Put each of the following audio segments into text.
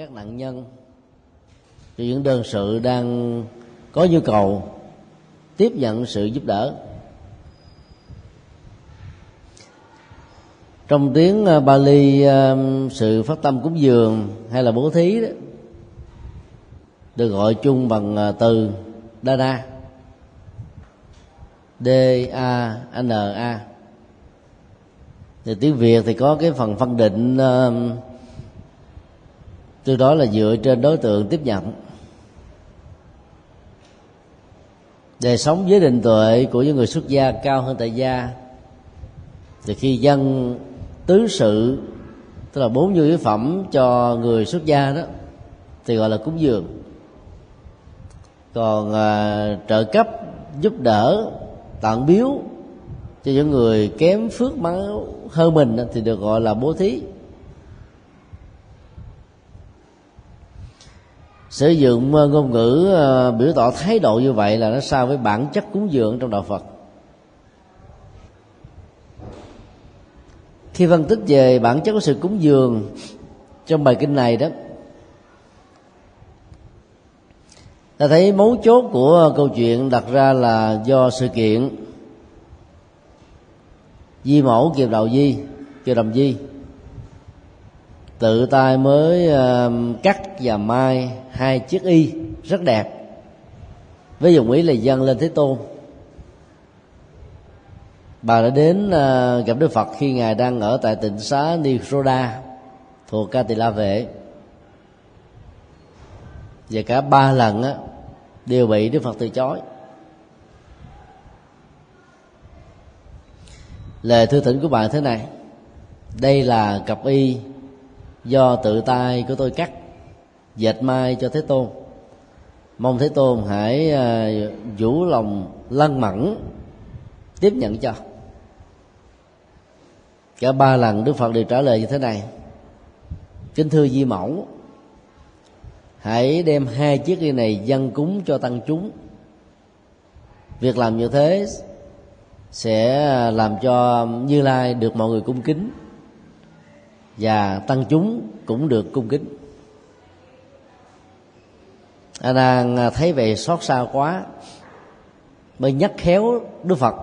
các nạn nhân. Cho những đơn sự đang có nhu cầu tiếp nhận sự giúp đỡ. Trong tiếng ờ, Bali ờ, sự phát tâm cúng dường hay là bố thí đó, được gọi chung bằng ờ, từ Dana D A N A. Thì tiếng Việt thì có cái phần phân định từ đó là dựa trên đối tượng tiếp nhận. Đời sống với định tuệ của những người xuất gia cao hơn tại gia. Thì khi dân tứ sự tức là bốn nhu yếu phẩm cho người xuất gia đó thì gọi là cúng dường. Còn à, trợ cấp giúp đỡ tặng biếu cho những người kém phước máu hơn mình thì được gọi là bố thí. Sử dụng ờ, ngôn ngữ ờ, biểu tỏ thái độ như vậy là nó sao với bản chất cúng dường trong đạo phật. Khi phân tích về bản chất của sự cúng dường trong bài kinh này đó, ta thấy mấu chốt của câu chuyện đặt ra là do sự kiện di mẫu kiều đầu di, kiều đồng di tự tay mới ờ, cắt và mai hai chiếc y rất đẹp. Với dùng ý là dâng lên thế tôn. Bà đã đến ờ, gặp đức phật khi ngài đang ở tại tỉnh xá niroda thuộc ca tỳ la vệ và cả ba lần á, đều bị đức phật từ chối. Lời thư thỉnh của bà thế này. Đây là cặp y do tự tay của tôi cắt, dệt mai cho thế tôn. Mong thế tôn hãy à, vũ lòng lân mẫn tiếp nhận cho. Cả ba lần đức phật đều trả lời như thế này. Kính thưa di mẫu, hãy đem hai chiếc ly này dân cúng cho tăng chúng. Việc làm như thế sẽ à, làm cho như lai được mọi người cung kính và tăng chúng cũng được cung kính. A nan thấy vậy xót xa quá, mới nhắc khéo đức phật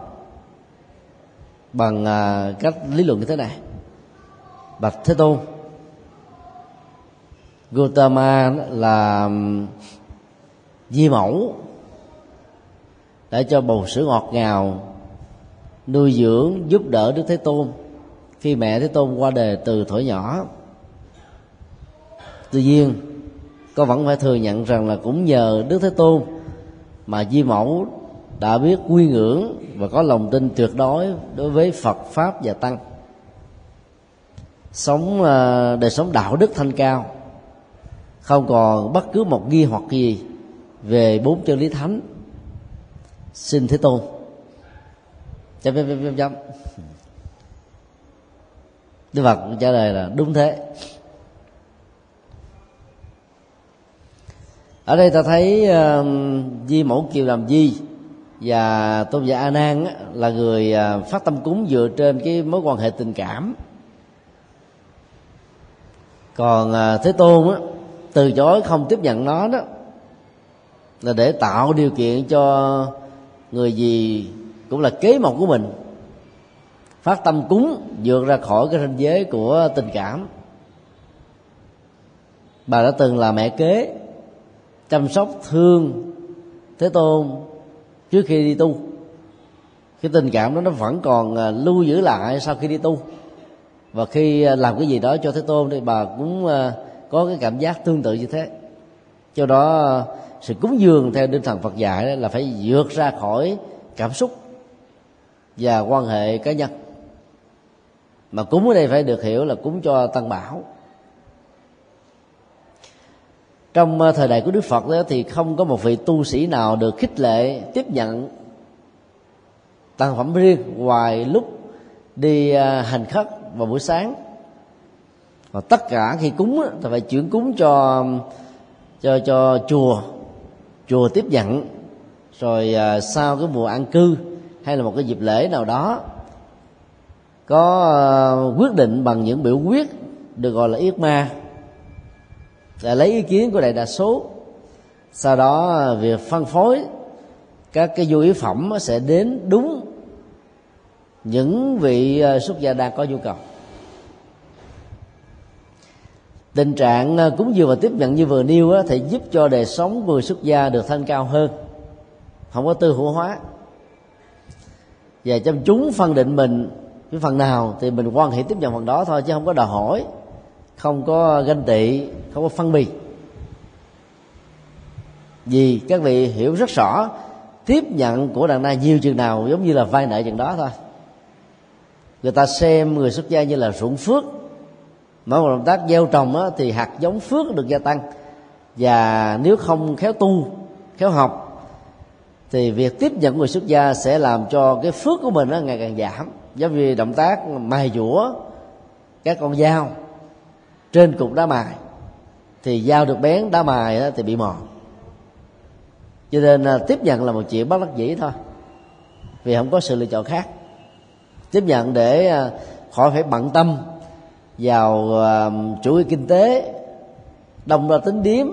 bằng à, cách lý luận như thế này. Bạch thế tôn, Gautama là di mẫu, đã cho bầu sữa ngọt ngào nuôi dưỡng giúp đỡ đức thế tôn khi mẹ thế tôn qua đời từ thuở nhỏ, tuy nhiên con vẫn phải thừa nhận rằng là cũng nhờ đức thế tôn mà di mẫu đã biết quy ngưỡng và có lòng tin tuyệt đối đối với phật pháp và tăng. Sống à, đời sống đạo đức thanh cao, không còn bất cứ một nghi hoặc gì về bốn chân lý thánh. Xin thế tôn. Chấm chấm chấm chấm đức phật trả lời là đúng thế. Ở đây ta thấy uh, di mẫu kiều làm di và tôn giả a nan là người uh, phát tâm cúng dựa trên cái mối quan hệ tình cảm. Còn uh, thế tôn á, từ chối không tiếp nhận nó đó là để tạo điều kiện cho người gì cũng là kế mộc của mình phát tâm cúng, vượt ra khỏi cái ranh giới của tình cảm. Bà đã từng là mẹ kế, chăm sóc, thương thế tôn trước khi đi tu. Cái tình cảm đó nó vẫn còn à, lưu giữ lại sau khi đi tu. Và khi à, làm cái gì đó cho thế tôn thì bà cũng à, có cái cảm giác tương tự như thế. Cho đó sự cúng dường theo tinh thần phật dạy là phải vượt ra khỏi cảm xúc và quan hệ cá nhân mà cúng ở đây phải được hiểu là cúng cho tăng bảo. Trong ờ, thời đại của đức phật đó thì không có một vị tu sĩ nào được khích lệ tiếp nhận tăng phẩm riêng ngoài lúc đi ờ, hành khất vào buổi sáng. Và tất cả khi cúng thì phải chuyển cúng cho cho cho chùa chùa tiếp nhận. Rồi ờ, sau cái mùa an cư hay là một cái dịp lễ nào đó có ờ, quyết định bằng những biểu quyết được gọi là yết ma. Là lấy ý kiến của đại đa số. Sau đó ờ, việc phân phối các cái nhu yếu phẩm sẽ đến đúng những vị ờ, xuất gia đang có nhu cầu. Tình trạng cúng dường và tiếp nhận như vừa nêu thì giúp cho đời sống của người xuất gia được thanh cao hơn. Không có tư hữu hóa. Và trong chúng phân định mình cái phần nào thì mình quan hệ tiếp nhận phần đó thôi chứ không có đòi hỏi không có ganh tị không có phân biệt. Vì các vị hiểu rất rõ tiếp nhận của đàn na nhiều chừng nào giống như là vay nợ chừng đó thôi. Người ta xem người xuất gia như là ruộng phước. Mỗi một động tác gieo trồng á, thì hạt giống phước được gia tăng. Và nếu không khéo tu khéo học thì việc tiếp nhận người xuất gia sẽ làm cho cái phước của mình nó ngày càng giảm giống như động tác mài dũa các con dao trên cục đá mài thì dao được bén, đá mài thì bị mòn. Cho nên à, tiếp nhận là một chuyện bất đắc dĩ thôi, vì không có sự lựa chọn khác. Tiếp nhận để à, khỏi phải bận tâm vào à, chủ nghĩa kinh tế đồng ra tính điếm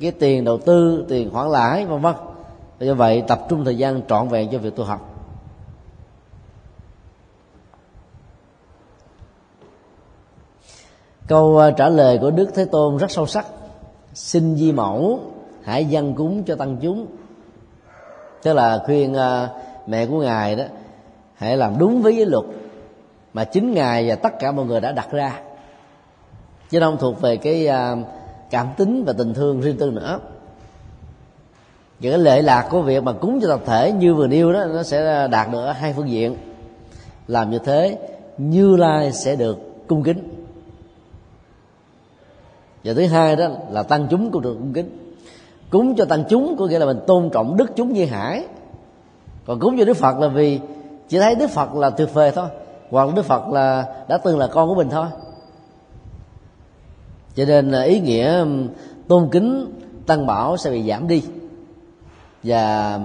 cái tiền đầu tư, tiền khoản lãi, vân vân. Do vậy, tập trung thời gian trọn vẹn cho việc tu học. Câu ờ, trả lời của đức thế tôn rất sâu sắc. Xin di mẫu, hãy dân cúng cho tăng chúng. Tức là khuyên ờ, mẹ của ngài đó, hãy làm đúng với giới luật mà chính ngài và tất cả mọi người đã đặt ra. Chứ không thuộc về cái ờ, cảm tính và tình thương riêng tư nữa. Những cái lệ lạc của việc mà cúng cho tập thể như vừa nêu đó, nó sẽ đạt được ở hai phương diện. Làm như thế, như lai sẽ được cung kính và thứ hai đó là tăng chúng cũng được cung kính. Cúng cho tăng chúng có nghĩa là mình tôn trọng đức chúng như hải. Còn cúng cho đức phật là vì chỉ thấy đức phật là tuyệt vời thôi, hoặc đức phật là đã từng là con của mình thôi. Cho nên ý nghĩa tôn kính tăng bảo sẽ bị giảm đi. Và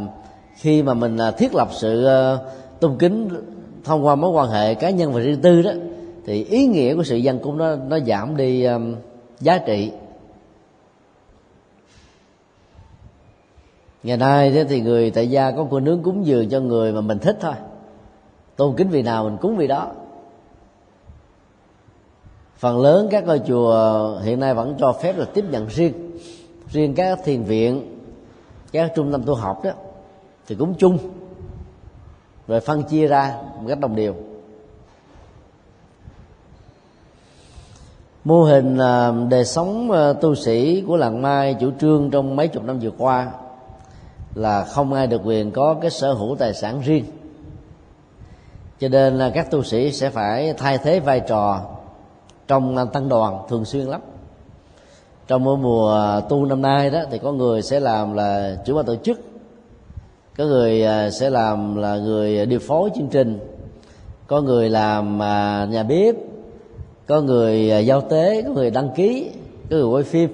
khi mà mình à, thiết lập sự ờ, tôn kính thông qua mối quan hệ cá nhân và riêng tư đó, thì ý nghĩa của sự dân cúng nó nó giảm đi giá trị. Ngày nay thì người tại gia có cô nướng cúng dường cho người mà mình thích thôi. Tôn kính vì nào mình cúng vì đó. Phần lớn các ngôi chùa hiện nay vẫn cho phép là tiếp nhận riêng. Riêng các thiền viện, các trung tâm tu học đó, thì cúng chung. Rồi phân chia ra một cách đồng đều. Mô hình à, đời sống à, tu sĩ của làng mai chủ trương trong mấy chục năm vừa qua là không ai được quyền có cái sở hữu tài sản riêng. Cho nên là các tu sĩ sẽ phải thay thế vai trò trong tăng đoàn thường xuyên lắm. Trong mỗi mùa tu năm nay đó thì có người sẽ làm là chủ ban tổ chức, có người à, sẽ làm là người điều phối chương trình, có người làm nhà bếp có người à, giao tế có người đăng ký có người quay phim.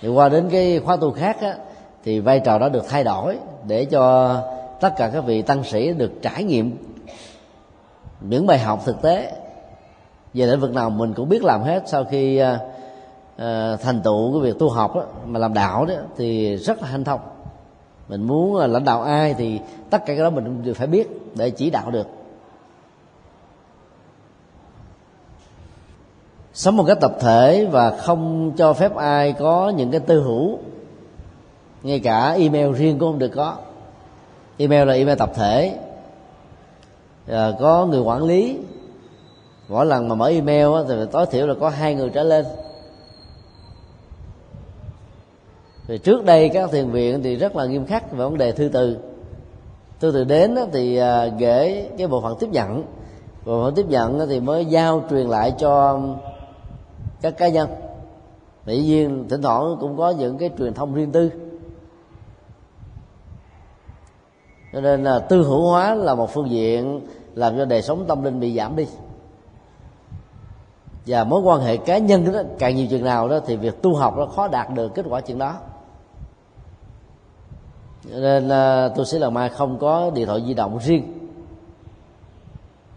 Thì qua đến cái khóa tu khác á, thì vai trò đó được thay đổi để cho tất cả các vị tăng sĩ được trải nghiệm những bài học thực tế. Về lĩnh vực nào mình cũng biết làm hết sau khi uh, uh, thành tựu cái việc tu học đó, mà làm đạo đó thì rất là hanh thông. Mình muốn lãnh đạo ai thì tất cả cái đó mình đều phải biết để chỉ đạo được. Sống một cách tập thể và không cho phép ai có những cái tư hữu. Ngay cả email riêng cũng không được có. Email là email tập thể. À, có người quản lý. Mỗi lần mà mở email thì tối thiểu là có hai người trở lên. Thì trước đây các thiền viện thì rất là nghiêm khắc về vấn đề thư từ. Thư từ đến thì à, gửi cái bộ phận tiếp nhận. Bộ phận tiếp nhận thì mới giao truyền lại cho các cá nhân. Dĩ nhiên, thỉnh thoảng cũng có những cái truyền thông riêng tư. Cho nên là tư hữu hóa là một phương diện làm cho đời sống tâm linh bị giảm đi. Và mối quan hệ cá nhân đó, càng nhiều chừng nào đó thì việc tu học nó khó đạt được kết quả chuyện đó. Cho nên là tôi sẽ là mai không có điện thoại di động riêng.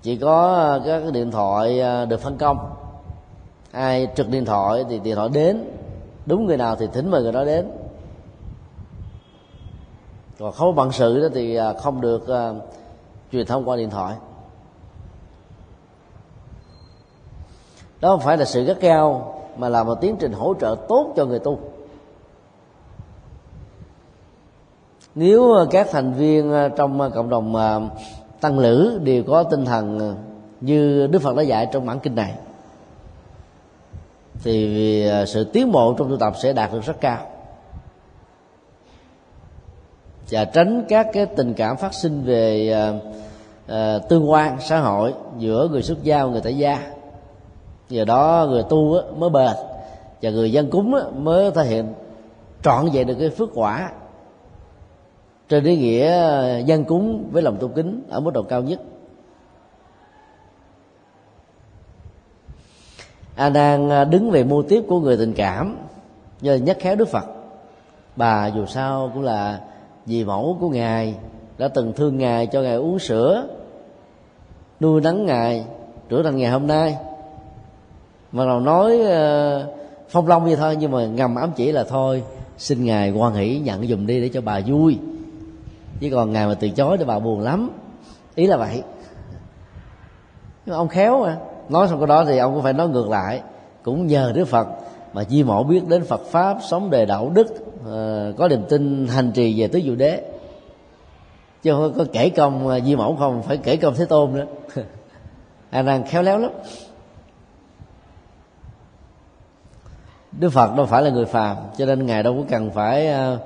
Chỉ có các điện thoại à, được phân công ai trực điện thoại thì điện thoại đến. Đúng người nào thì thỉnh mời người đó đến. Còn không bằng sự đó thì à, không được uh, truyền thông qua điện thoại. Đó không phải là sự gắt cao mà là một tiến trình hỗ trợ tốt cho người tu. Nếu à, các thành viên trong cộng đồng tăng lữ đều có tinh thần như đức phật đã dạy trong bản kinh này thì à, sự tiến bộ trong tu tập sẽ đạt được rất cao. Và tránh các cái tình cảm phát sinh về uh, tương quan xã hội giữa người xuất gia và người tại gia. Nhờ đó người tu á, mới bền và người dân cúng á, mới thể hiện trọn vẹn được cái phước quả. Trên ý nghĩa dân cúng với lòng tôn kính ở mức độ cao nhất. À, a nan à, đứng về mô tiếp của người tình cảm, nhờ nhắc khéo đức phật. Bà dù sao cũng là vì mẫu của ngài, đã từng thương ngài cho ngài uống sữa, nuôi nắng ngài trở thành ngày hôm nay. Mà nào nói à, phong long vậy thôi, nhưng mà ngầm ám chỉ là thôi, xin ngài quan hỷ nhận dùm đi để cho bà vui. Chứ còn ngài mà từ chối thì bà buồn lắm. Ý là vậy. Nhưng mà ông khéo mà nói xong cái đó thì ông cũng phải nói ngược lại. Cũng nhờ đức phật mà di mẫu biết đến phật pháp sống đề đạo đức ờ, có niềm tin hành trì về tứ diệu đế. Chứ không có kể công ờ, di mẫu không phải kể công thế tôn nữa. A nan khéo léo lắm. Đức phật đâu phải là người phàm cho nên ngài đâu có cần phải uh,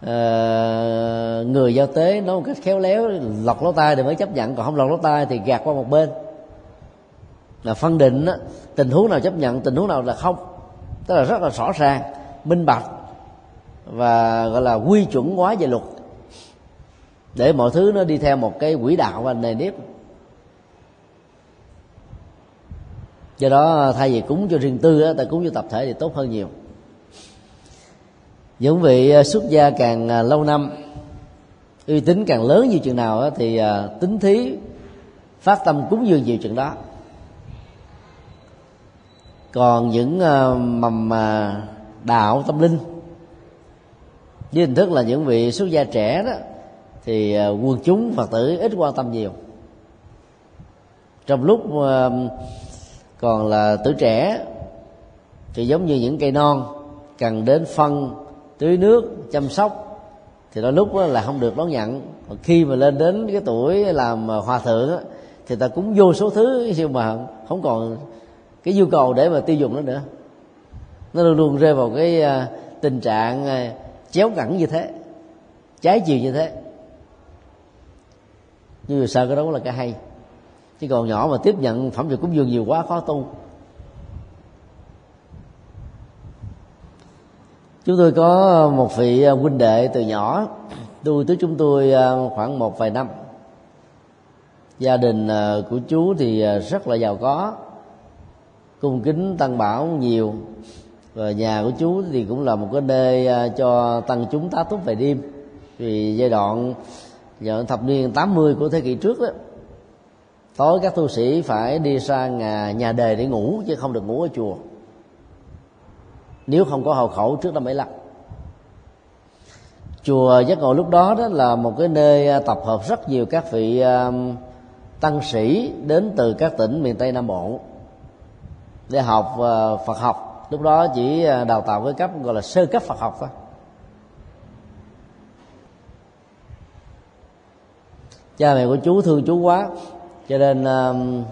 uh, người giao tế nói một cách khéo léo lọt lỗ tai thì mới chấp nhận. Còn không lọt lỗ tai thì gạt qua một bên là phân định đó, tình huống nào chấp nhận tình huống nào là không. Tức là rất là rõ ràng minh bạch và gọi là quy chuẩn hóa về luật. Để mọi thứ nó đi theo một cái quỹ đạo và nề nếp. Do đó thay vì cúng cho riêng tư á ta cúng cho tập thể thì tốt hơn nhiều. Những vị à, xuất gia càng à, lâu năm uy tín càng lớn như chừng nào thì à, tính thí phát tâm cúng dường nhiều chừng đó còn những ờ, mầm ờ, đạo tâm linh, với hình thức là những vị xuất gia trẻ đó, thì ờ, quần chúng phật tử ít quan tâm nhiều. Trong lúc còn là tử trẻ, thì giống như những cây non cần đến phân, tưới nước, chăm sóc, thì đôi lúc là không được đón nhận. Còn khi mà lên đến cái tuổi làm hòa thượng thì ta cũng vô số thứ nhưng mà không còn cái nhu cầu để mà tiêu dùng nó nữa. Nó luôn luôn rơi vào cái à, tình trạng à, chéo cẳng như thế, trái chiều như thế. Nhưng mà sao cái đó là cái hay. Chứ còn nhỏ mà tiếp nhận phẩm việc cúng dường nhiều quá, khó tu. Chúng tôi có một vị à, huynh đệ từ nhỏ. Tu tới chúng tôi khoảng một vài năm. Gia đình của chú thì rất là giàu có cung kính tăng bảo nhiều. Và nhà của chú thì cũng là một cái nơi à, cho tăng chúng tá túc về đêm. Vì giai đoạn vào thập niên 80 của thế kỷ trước đó tối các tu sĩ phải đi sang nhà, nhà đề để ngủ chứ không được ngủ ở chùa. Nếu không có hậu khẩu trước năm 75 chùa giác ngộ lúc đó đó là một cái nơi à, tập hợp rất nhiều các vị à, tăng sĩ đến từ các tỉnh miền tây nam bộ để học ờ, phật học. Lúc đó chỉ ờ, đào tạo cái cấp gọi là sơ cấp phật học thôi. Cha mẹ của chú thương chú quá cho nên uh,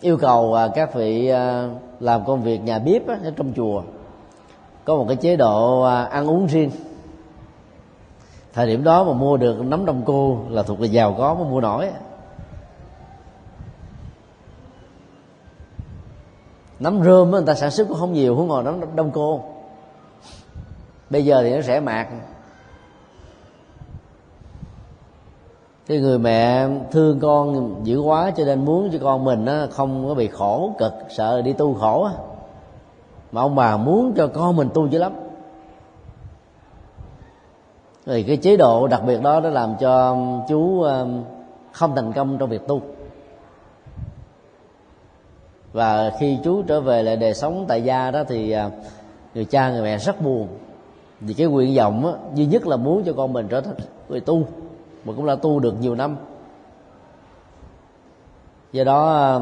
yêu cầu uh, các vị uh, làm công việc nhà bếp á, ở trong chùa. Có một cái chế độ uh, ăn uống riêng. Thời điểm đó mà mua được nấm đông cô là thuộc là giàu có mà mua nổi nấm rơm người ta sản xuất cũng không nhiều, huống ngồi nấm đông cô. Bây giờ thì nó sẽ mạc cái người mẹ thương con dữ quá cho nên muốn cho con mình nó không có bị khổ, cực sợ đi tu khổ á. Mà ông bà muốn cho con mình tu dữ lắm. Thì cái chế độ đặc biệt đó đã làm cho chú không thành công trong việc tu và khi chú trở về lại đời sống tại gia đó thì à, người cha người mẹ rất buồn. Vì cái nguyện vọng á, duy nhất là muốn cho con mình trở thành người tu mà cũng là tu được nhiều năm. Do đó à,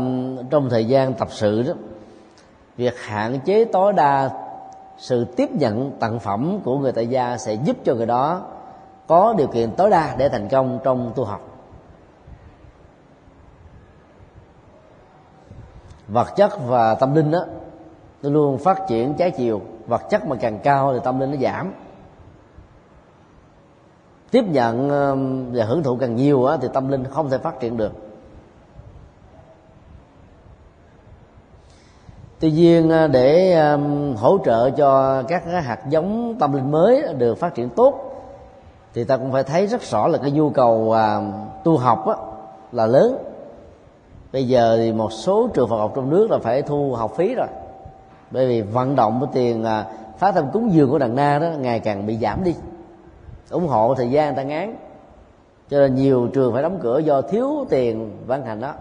trong thời gian tập sự đó việc hạn chế tối đa sự tiếp nhận tặng phẩm của người tại gia sẽ giúp cho người đó có điều kiện tối đa để thành công trong tu học. Vật chất và tâm linh đó, nó luôn phát triển trái chiều. Vật chất mà càng cao thì tâm linh nó giảm. Tiếp nhận um, và hưởng thụ càng nhiều thì tâm linh không thể phát triển được. Tuy nhiên à, để um, hỗ trợ cho các hạt giống tâm linh mới được phát triển tốt, thì ta cũng phải thấy rất rõ là cái nhu cầu à, tu học là lớn bây giờ thì một số trường Phật học trong nước là phải thu học phí rồi. Bởi vì vận động của tiền phát tâm cúng dường của đàn na đó ngày càng bị giảm đi. Ủng hộ thời gian ta ngán. Cho nên nhiều trường phải đóng cửa do thiếu tiền văn hành đó.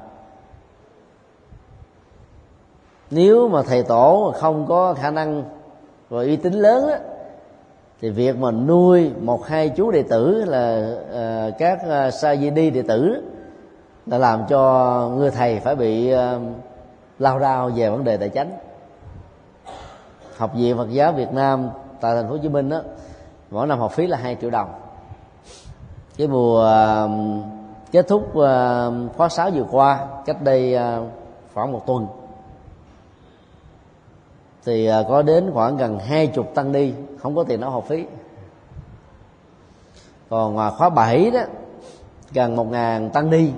Nếu mà thầy tổ không có khả năng và uy tín lớn đó, thì việc mà nuôi một hai chú đệ tử là uh, các uh, sa di đi đệ tử đã làm cho người thầy phải bị ờ, lao đao về vấn đề tài chánh. Học viện Phật giáo Việt Nam tại thành phố Hồ Chí Minh đó mỗi năm học phí là 2 triệu đồng. Cái mùa ờ, kết thúc ờ, khóa 6 vừa qua, cách đây khoảng một tuần, thì có đến khoảng gần hai chục tăng đi không có tiền đóng học phí. Còn khóa 7 đó, gần một ngàn tăng đi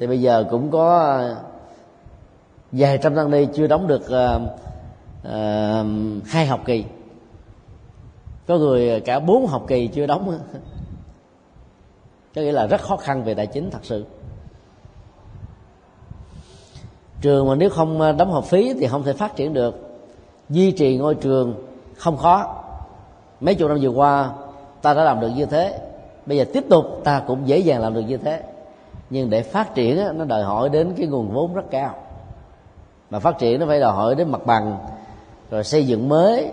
thì bây giờ cũng có vài trăm tăng ni chưa đóng được uh, uh, hai học kỳ. Có người cả bốn học kỳ chưa đóng. Có nghĩa là rất khó khăn về tài chính thật sự. Trường mà nếu không ờ, đóng học phí thì không thể phát triển được. Duy trì ngôi trường không khó. Mấy chục năm vừa qua ta đã làm được như thế. Bây giờ tiếp tục ta cũng dễ dàng làm được như thế nhưng để phát triển nó đòi hỏi đến cái nguồn vốn rất cao. Mà phát triển nó phải đòi hỏi đến mặt bằng rồi xây dựng mới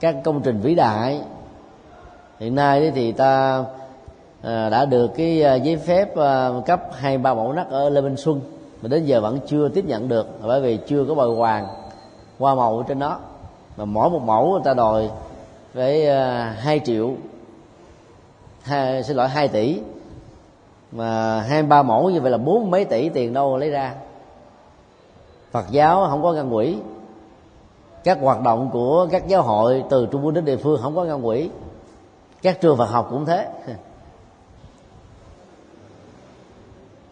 các công trình vĩ đại. Hiện nay thì ta à, đã được cái à, giấy phép à, cấp hai ba mẫu đất ở lê minh xuân mà đến giờ vẫn chưa tiếp nhận được bởi vì chưa có bồi hoàn hoa màu trên đó. Mà mỗi một mẫu người ta đòi với hai triệu hai, xin lỗi hai tỷ mà hai, ba mẫu như vậy là bốn mấy tỷ tiền đâu lấy ra. Phật giáo không có ngân quỹ các hoạt động của các giáo hội từ trung ương đến địa phương không có ngân quỹ các trường Phật học cũng thế.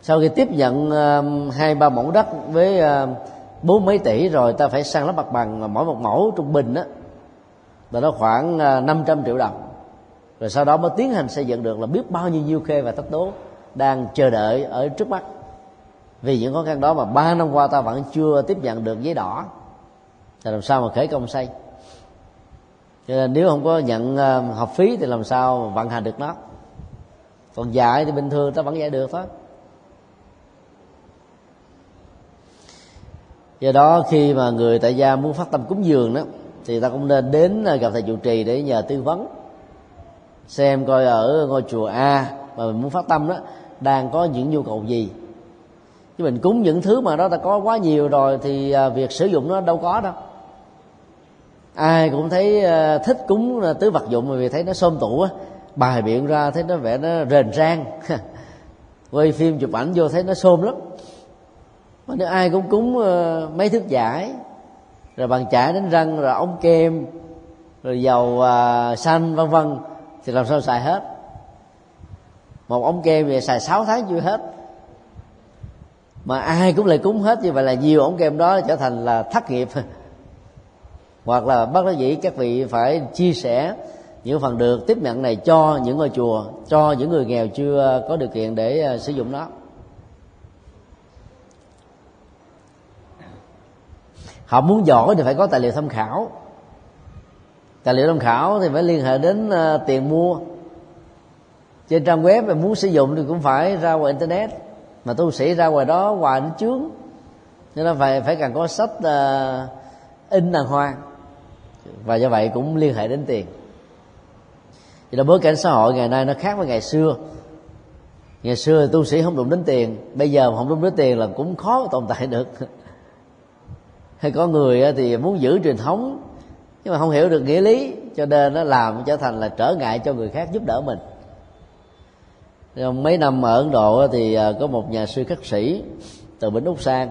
Sau khi tiếp nhận um, hai, ba mẫu đất với um, bốn mấy tỷ rồi ta phải sang lắp mặt bằng mỗi một mẫu trung bình đó là nó khoảng uh, 500 triệu đồng. Rồi sau đó mới tiến hành xây dựng được là biết bao nhiêu nhiêu khê và thách đố đang chờ đợi ở trước mắt. Vì những khó khăn đó mà ba năm qua ta vẫn chưa tiếp nhận được giấy đỏ. Thì làm sao mà khởi công xây? Cho nên nếu không có nhận ờ, học phí thì làm sao vận hành được nó? Còn dạy thì bình thường ta vẫn dạy được thôi. Do đó khi mà người tại gia muốn phát tâm cúng dường đó, thì ta cũng nên đến ờ, gặp thầy trụ trì để nhờ tư vấn, xem coi ở ngôi chùa a mà mình muốn phát tâm đó, đang có những nhu cầu gì? Chứ mình cúng những thứ mà đó ta có quá nhiều rồi thì à, việc sử dụng nó đâu có đâu. Ai cũng thấy à, thích cúng à, tứ vật dụng vì thấy nó xôm tủ á, bài biện ra thấy nó vẻ nó rền rang. Quay phim chụp ảnh vô thấy nó xôm lắm. Mà nếu ai cũng cúng mấy thức giải rồi bằng chải đánh răng, rồi ống kem, rồi dầu xanh, vân vân, thì làm sao xài hết? Một ống kem về xài 6 tháng chưa hết. Mà ai cũng lại cúng hết, như vậy là nhiều ống kem đó trở thành là thất nghiệp. Hoặc là bác nói dĩ các vị phải chia sẻ những phần được tiếp nhận này cho những ngôi chùa, cho những người nghèo chưa có điều kiện để à, sử dụng nó. Họ muốn giỏi thì phải có tài liệu tham khảo. Tài liệu tham khảo thì phải liên hệ đến à, tiền mua trên trang web mà muốn sử dụng thì cũng phải ra ngoài internet. Mà tu sĩ ra ngoài đó hoài nó chướng. Cho nên phải phải cần có sách uh, in đàng hoàng. Và do vậy cũng liên hệ đến tiền. Thì là bối cảnh xã hội ngày nay nó khác với ngày xưa. Ngày xưa tu sĩ không đụng đến tiền bây giờ không đụng đến tiền là cũng khó tồn tại được. Hay có người ờ, thì muốn giữ truyền thống nhưng mà không hiểu được nghĩa lý cho nên nó làm trở thành là trở ngại cho người khác giúp đỡ mình trong mấy năm ở ấn độ thì à, có một nhà sư khắc sĩ từ bến úc sang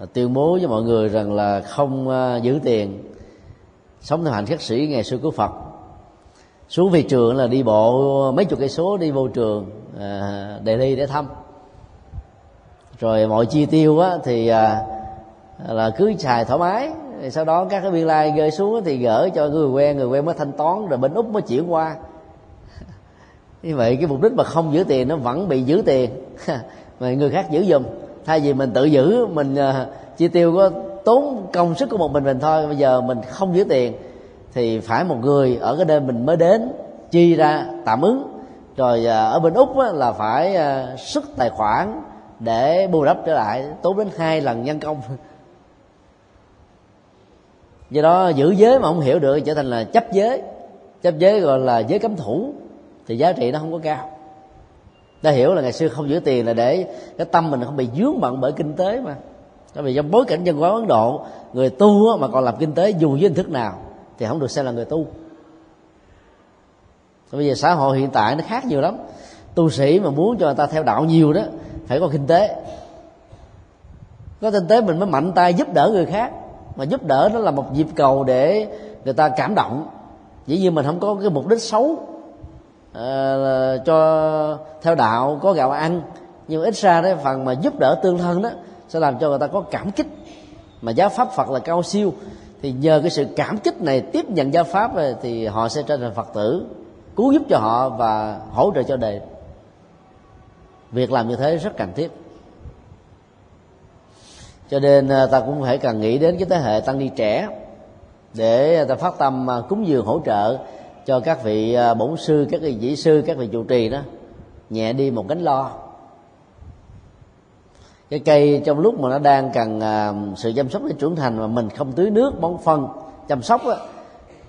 à, tuyên bố với mọi người rằng là không à, giữ tiền sống theo hạnh khắc sĩ ngày xưa của phật. Xuống về trường là đi bộ mấy chục cây số đi vô trường đề thi để thăm. Rồi mọi chi tiêu á, thì là cứ xài thoải mái. Sau đó các cái biên lai like rơi xuống thì gỡ cho người quen người quen mới thanh toán rồi bên úc mới chuyển qua như vậy cái mục đích mà không giữ tiền nó vẫn bị giữ tiền. Mà người khác giữ dùm thay vì mình tự giữ mình uh, chi tiêu có tốn công sức của một mình mình thôi bây giờ mình không giữ tiền thì phải một người ở cái nơi mình mới đến chi ra tạm ứng. Rồi uh, ở bên úc á, là phải uh, xuất tài khoản để bù đắp trở lại tốn đến hai lần nhân công. Do đó giữ giới mà không hiểu được trở thành là chấp giới. Chấp giới gọi là giới cấm thủ thì giá trị nó không có cao. Ta hiểu là ngày xưa không giữ tiền là để cái tâm mình không bị dướng bận bởi kinh tế mà. Bởi vì trong bối cảnh dân hóa ấn độ, người tu mà còn làm kinh tế dù với hình thức nào thì không được xem là người tu. Bây giờ xã hội hiện tại nó khác nhiều lắm. Tu sĩ mà muốn cho người ta theo đạo nhiều đó, phải có kinh tế. Có kinh tế mình mới mạnh tay giúp đỡ người khác. Mà giúp đỡ nó là một dịp cầu để người ta cảm động. Dĩ nhiên mình không có cái mục đích xấu à, cho theo đạo có gạo ăn nhưng ít ra đấy phần mà giúp đỡ tương thân đó sẽ làm cho người ta có cảm kích. Mà giáo pháp phật là cao siêu thì nhờ cái sự cảm kích này tiếp nhận giáo pháp này, thì họ sẽ trở thành phật tử cứu giúp cho họ và hỗ trợ cho đời. Việc làm như thế rất cần thiết. Cho nên ờ, ta cũng phải cần nghĩ đến cái thế hệ tăng ni trẻ để ta phát tâm ờ, cúng dường hỗ trợ cho các vị à, bổn sư, các vị dĩ sư, các vị trụ trì đó, nhẹ đi một gánh lo. Cái cây trong lúc mà nó đang cần à, sự chăm sóc để trưởng thành mà mình không tưới nước, bón phân, chăm sóc á,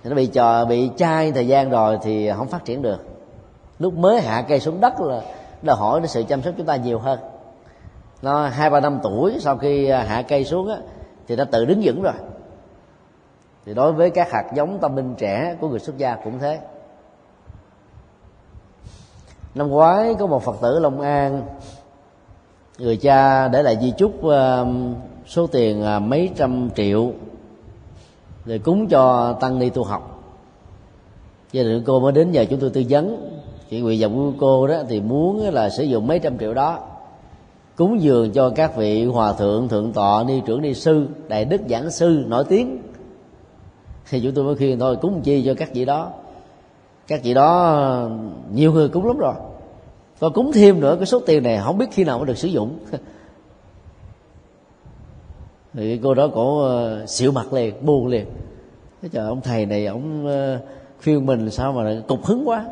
thì nó bị chờ, bị chai thời gian rồi thì không phát triển được. Lúc mới hạ cây xuống đất là đòi hỏi đến sự chăm sóc chúng ta nhiều hơn. Nó hai ba năm tuổi sau khi à, hạ cây xuống á, thì nó tự đứng vững rồi thì đối với các hạt giống tâm linh trẻ của người xuất gia cũng thế. Năm ngoái, có một phật tử long an, người cha để lại di chúc um, số tiền à, mấy trăm triệu để cúng cho tăng ni tu học. Gia đình cô mới đến nhờ chúng tôi tư vấn. Chị nguyện vọng của cô đó thì muốn là sử dụng mấy trăm triệu đó. Cúng dường cho các vị hòa thượng thượng tọa, ni trưởng, ni sư, đại đức giảng sư nổi tiếng thì chúng tôi mới khuyên thôi cúng chi cho các vị đó. Các vị đó nhiều người cúng lắm rồi. Và cúng thêm nữa cái số tiền này không biết khi nào mới được sử dụng. Thì cô đó cổ ờ, uh, xịu mặt liền buồn liền. Cái trời ông thầy này ông uh, khuyên mình sao mà cục hứng quá.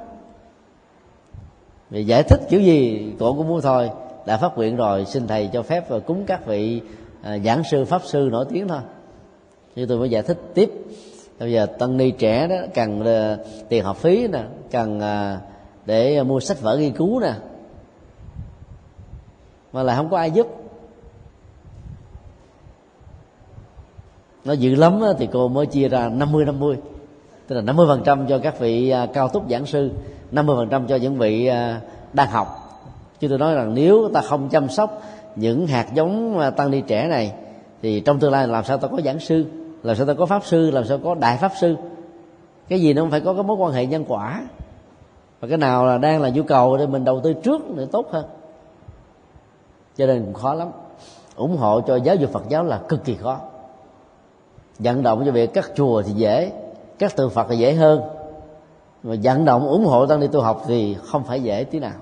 Vì giải thích kiểu gì cổ cũng muốn thôi đã phát nguyện rồi xin thầy cho phép và cúng các vị giảng sư pháp sư nổi tiếng thôi. Như tôi mới giải thích tiếp bây giờ tân ni trẻ đó cần uh, tiền học phí nè cần uh, để mua sách vở nghiên cứu nè. Mà lại không có ai giúp. Nó dữ lắm thì cô mới chia ra 50 50 tức là 50 phần trăm cho các vị ờ, cao túc giảng sư 50 phần trăm cho những vị đang học. Chứ tôi nói rằng nếu ta không chăm sóc những hạt giống tăng ni trẻ này thì trong tương lai làm sao ta có giảng sư? Làm sao ta có pháp sư, làm sao có đại pháp sư? Cái gì nó không phải có cái mối quan hệ nhân quả. Và cái nào là đang là nhu cầu thì mình đầu tư trước để tốt hơn. Cho nên cũng khó lắm. Ủng hộ cho giáo dục phật giáo là cực kỳ khó. Vận động cho việc các chùa thì dễ, các tượng phật thì dễ hơn. Mà vận động, ủng hộ tăng ni tu học thì không phải dễ tí nào.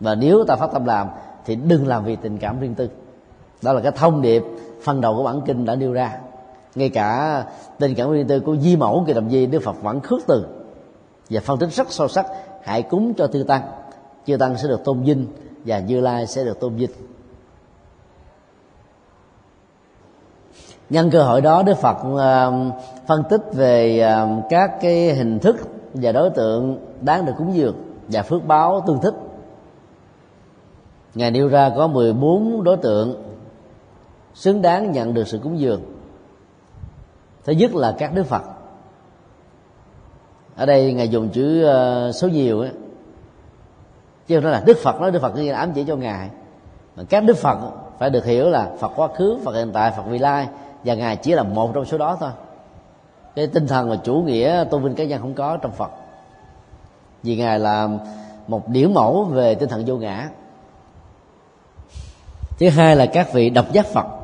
Và nếu ta phát tâm làm thì đừng làm vì tình cảm riêng tư. Đó là cái thông điệp phần đầu của bản kinh đã nêu ra. Ngay cả tình cảm riêng tư của di mẫu kỳ đồng di đức phật vẫn khước từ. Và phân tích rất sâu sắc, hãy cúng cho tư tăng. Chư tăng sẽ được tôn vinh và như lai sẽ được tôn vinh. Nhân cơ hội đó, đức phật um, phân tích về um, các cái hình thức và đối tượng đáng được cúng dường và phước báo tương thích. Ngài nêu ra có 14 đối tượng xứng đáng nhận được sự cúng dường. Thứ nhất là các đức phật. Ở đây ngài dùng chữ uh, số nhiều ấy chứ không nói là đức phật nói đức phật như ám chỉ cho ngài. Mà các đức phật phải được hiểu là phật quá khứ phật hiện tại phật vị lai và ngài chỉ là một trong số đó thôi. Cái tinh thần và chủ nghĩa tôn vinh cá nhân không có trong phật. Vì ngài là một điển mẫu về tinh thần vô ngã. Thứ hai là các vị độc giác phật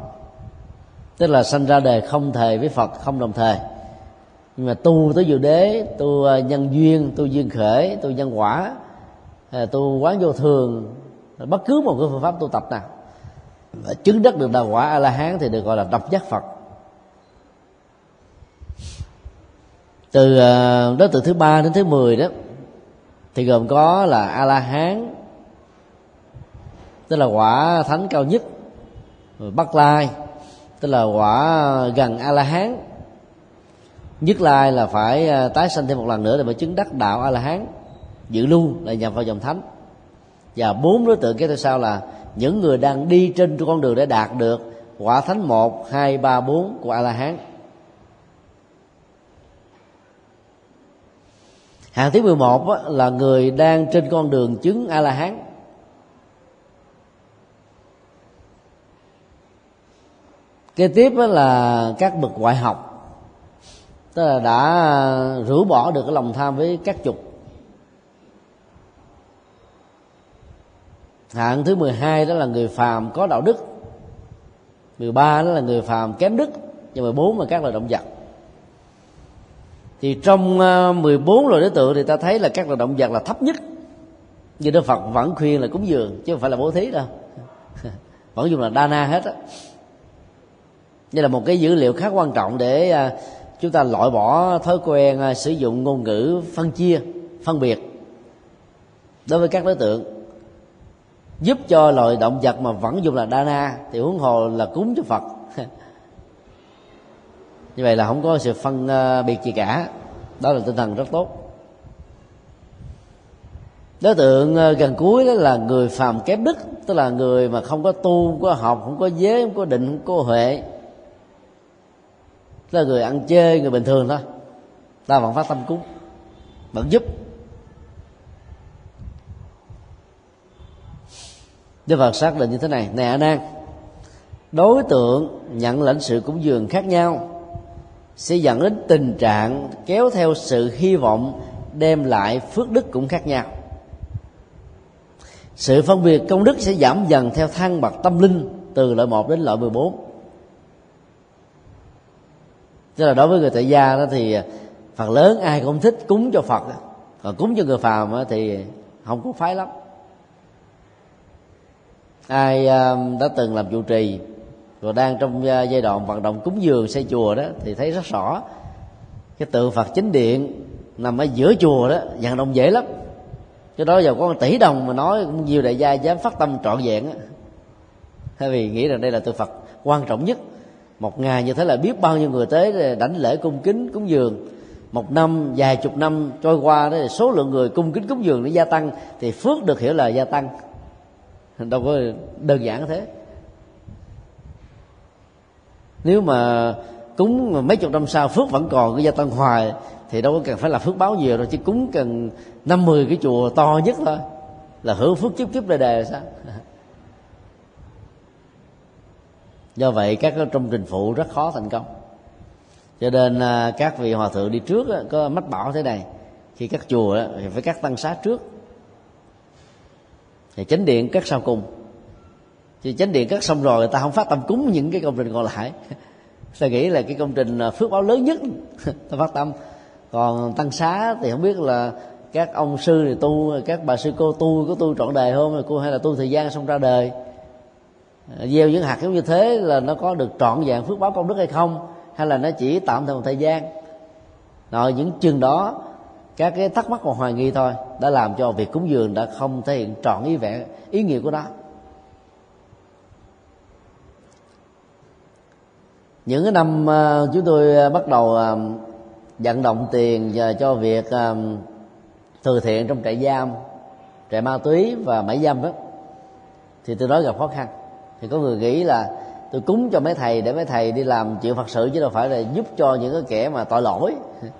tức là sanh ra đời không thề với phật, không đồng thề nhưng mà tu tới dự đế, tu à, nhân duyên, tu duyên khởi, tu nhân quả à, tu quán vô thường, bất cứ một cái phương pháp tu tập nào. Chứng đắc được đạo quả a la hán thì được gọi là độc giác phật. Từ à, đó từ thứ ba đến thứ 10 đó, thì gồm có là a la hán tức là quả thánh cao nhất rồi bắc lai tức là quả gần a la hán nhất lai là phải à, tái sanh thêm một lần nữa để mà chứng đắc đạo a la hán giữ lưu là nhập vào dòng thánh. Và bốn đối tượng kế theo sau là những người đang đi trên con đường để đạt được quả thánh một hai ba bốn của a la hán hạng thứ 11 á, là người đang trên con đường chứng a la hán kế tiếp là các bậc ngoại học. Tức là đã rũ bỏ được cái lòng tham với các dục. Hạng thứ 12 đó là người phàm có đạo đức. 13 đó là người phàm kém đức. Và 14 là các loài động vật. Thì trong 14 ờ, loài đối tượng thì ta thấy là các loài động vật là thấp nhất. Như Đức Phật vẫn khuyên là cúng dường chứ không phải là bố thí đâu. Vẫn dùng là đa na hết á đây là một cái dữ liệu khá quan trọng để à, chúng ta loại bỏ thói quen à, sử dụng ngôn ngữ phân chia, phân biệt đối với các đối tượng, giúp cho loài động vật mà vẫn dùng là đa na thì huống hồ là cúng cho phật. Như vậy là không có sự phân à, biệt gì cả. Đó là tinh thần rất tốt. Đối tượng gần cuối đó là người phàm kém đức, tức là người mà không có tu, không có học, không có giới, không có định, không có huệ tức là người ăn chơi, người bình thường thôi. Ta vẫn phát tâm cúng, vẫn giúp. Đức Phật xác định như thế này. Này A Nan, Đối tượng nhận lãnh sự cúng dường khác nhau Sẽ dẫn đến tình trạng kéo theo sự hy vọng Đem lại phước đức cũng khác nhau. Sự phân biệt công đức sẽ giảm dần theo thăng bậc tâm linh Từ loại 1 đến loại 14 Tức là đối với người tại gia đó thì Phần lớn ai cũng thích cúng cho Phật. Còn cúng cho người phàm thì không có phái lắm. Ai um, đã từng làm trụ trì rồi đang trong uh, giai đoạn vận động cúng dường xây chùa đó thì thấy rất rõ cái tượng phật chính điện nằm ở giữa chùa đó, vận động dễ lắm. Cái đó giờ có một tỷ đồng mà nói cũng nhiều đại gia dám phát tâm trọn vẹn á. Thay vì nghĩ rằng đây là tượng phật quan trọng nhất một ngày như thế là biết bao nhiêu người tới để đảnh lễ cung kính, cúng dường. Một năm, vài chục năm trôi qua đó, số lượng người cung kính, cúng dường nó gia tăng, thì phước được hiểu là gia tăng. Đâu có đơn giản thế. Nếu mà cúng mấy chục năm sau phước vẫn còn, cái gia tăng hoài, thì đâu có cần phải là phước báo nhiều đâu, chỉ cúng cần năm mười cái chùa to nhất thôi. Là hưởng phước kiếp kiếp đời đời, sao? Do vậy, các trong trình phụ rất khó thành công. Cho nên à, các vị hòa thượng đi trước có mách bảo thế này, khi các chùa thì phải cắt tăng xá trước. Thì chánh điện cắt sau cùng. Thì chánh điện cắt xong rồi, người ta không phát tâm cúng những cái công trình còn lại. Ta nghĩ là cái công trình à, phước báo lớn nhất, ta phát tâm. Còn tăng xá thì không biết là các ông sư thì tu, các bà sư cô tu có tu trọn đời không cô hay là tu thời gian xong ra đời. À, gieo những hạt giống như thế là nó có được trọn vẹn phước báo công đức hay không? Hay là nó chỉ tạm thời một thời gian? Rồi những chừng đó, các cái thắc mắc và hoài nghi thôi, đã làm cho việc cúng dường đã không thể hiện trọn ý vẻ, ý nghĩa của nó. Những cái năm à, chúng tôi à, bắt đầu vận động tiền và cho việc từ thiện trong trại giam, trại ma túy và mãi giam đó, thì tôi nói gặp khó khăn thì có người nghĩ là tôi cúng cho mấy thầy để mấy thầy đi làm chuyện phật sự chứ đâu phải là giúp cho những cái kẻ mà tội lỗi.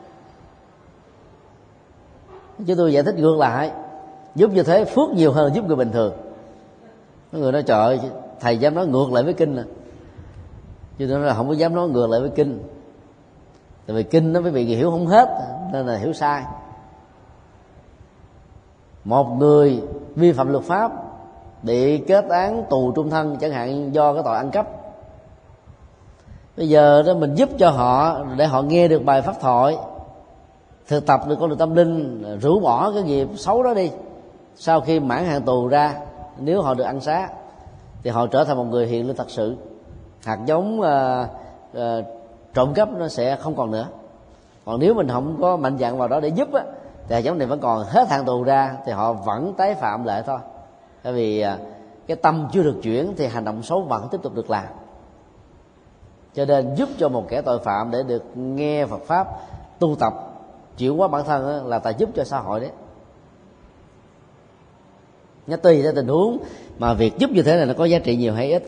Chứ tôi giải thích ngược lại, giúp như thế phước nhiều hơn giúp người bình thường. Có người nói, trời thầy dám nói ngược lại với kinh à? chứ tôi nói là không có dám nói ngược lại với kinh. Tại vì kinh nó mới bị hiểu không hết, nên là hiểu sai. Một người vi phạm luật pháp bị kết án tù trung thân chẳng hạn do cái tội ăn cắp. Bây giờ đó mình giúp cho họ để họ nghe được bài pháp thoại thực tập được con đường tâm linh rũ bỏ cái nghiệp xấu đó đi. Sau khi mãn hạn tù ra nếu họ được ăn xá thì họ trở thành một người hiện lên thật sự. Hạt giống uh, uh, trộm cắp nó sẽ không còn nữa. Còn nếu mình không có mạnh dạng vào đó để giúp á thì hạt giống này vẫn còn. Hết hạn tù ra thì họ vẫn tái phạm lại thôi bởi vì à, cái tâm chưa được chuyển thì hành động xấu vẫn tiếp tục được làm. Cho nên giúp cho một kẻ tội phạm để được nghe Phật pháp, tu tập, chuyển hóa bản thân là ta giúp cho xã hội đấy. Nó tùy theo tình huống mà việc giúp như thế này nó có giá trị nhiều hay ít.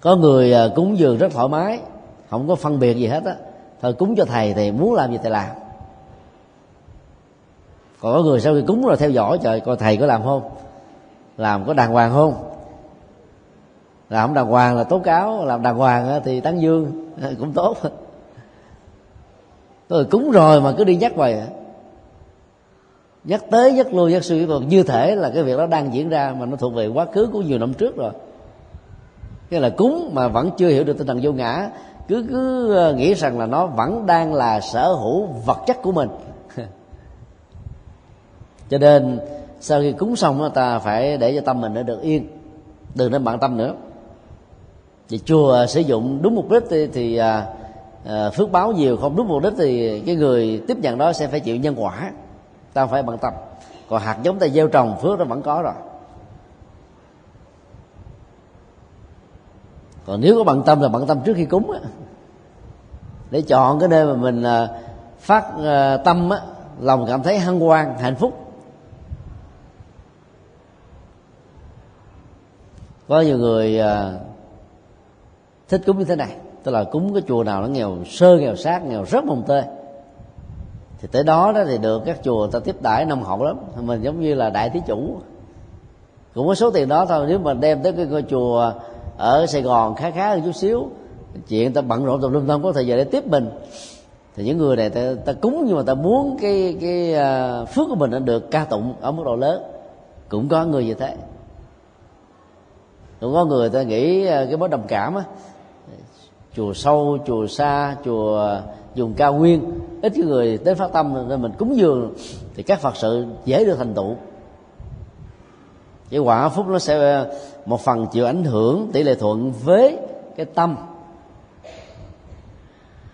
Có người à, cúng dường rất thoải mái, không có phân biệt gì hết á. Thôi cúng cho thầy thì muốn làm gì thì làm còn có người sau khi cúng rồi theo dõi, trời, coi thầy có làm không? Làm có đàng hoàng không? Làm không đàng hoàng là tố cáo, làm đàng hoàng thì tán dương, cũng tốt. Tôi cúng rồi mà cứ đi nhắc hoài à. nhắc tới, nhắc lui, nhắc suy còn như thể là cái việc đó đang diễn ra mà nó thuộc về quá khứ của nhiều năm trước rồi. Cái là cúng mà vẫn chưa hiểu được tinh thần vô ngã, cứ cứ ờ, nghĩ rằng là nó vẫn đang là sở hữu vật chất của mình cho nên sau khi cúng xong ta phải để cho tâm mình nó được yên. Đừng nên bận tâm nữa. Thì chùa à, sử dụng đúng mục đích thì, thì à, à, phước báo nhiều không đúng mục đích thì cái người tiếp nhận đó sẽ phải chịu nhân quả. Ta phải bận tâm. Còn hạt giống ta gieo trồng phước nó vẫn có rồi. Còn nếu có bận tâm là bận tâm trước khi cúng á. Để chọn cái nơi mà mình à, phát à, tâm á lòng cảm thấy hân hoan hạnh phúc. Có nhiều người à, thích cúng như thế này. Tức là cúng cái chùa nào nó nghèo sơ nghèo sát nghèo rất mồng tê thì tới đó đó thì được các chùa ta tiếp đãi nông hậu lắm. Mình giống như là đại thí chủ. Cũng có số tiền đó thôi. Nếu mà đem tới cái ngôi chùa ở sài gòn khá khá hơn chút xíu chuyện ta bận rộn tùm lum không có thời giờ để tiếp mình. Thì những người này ta, ta cúng nhưng mà ta muốn cái cái uh, phước của mình nó được ca tụng ở mức độ lớn. Cũng có người như thế cũng có người ta nghĩ ờ, cái mối đồng cảm á chùa sâu chùa xa chùa dùng cao nguyên ít người đến phát tâm nên mình cúng dường thì các phật sự dễ được thành tựu. Cái quả phúc nó sẽ ờ, một phần chịu ảnh hưởng tỷ lệ thuận với cái tâm.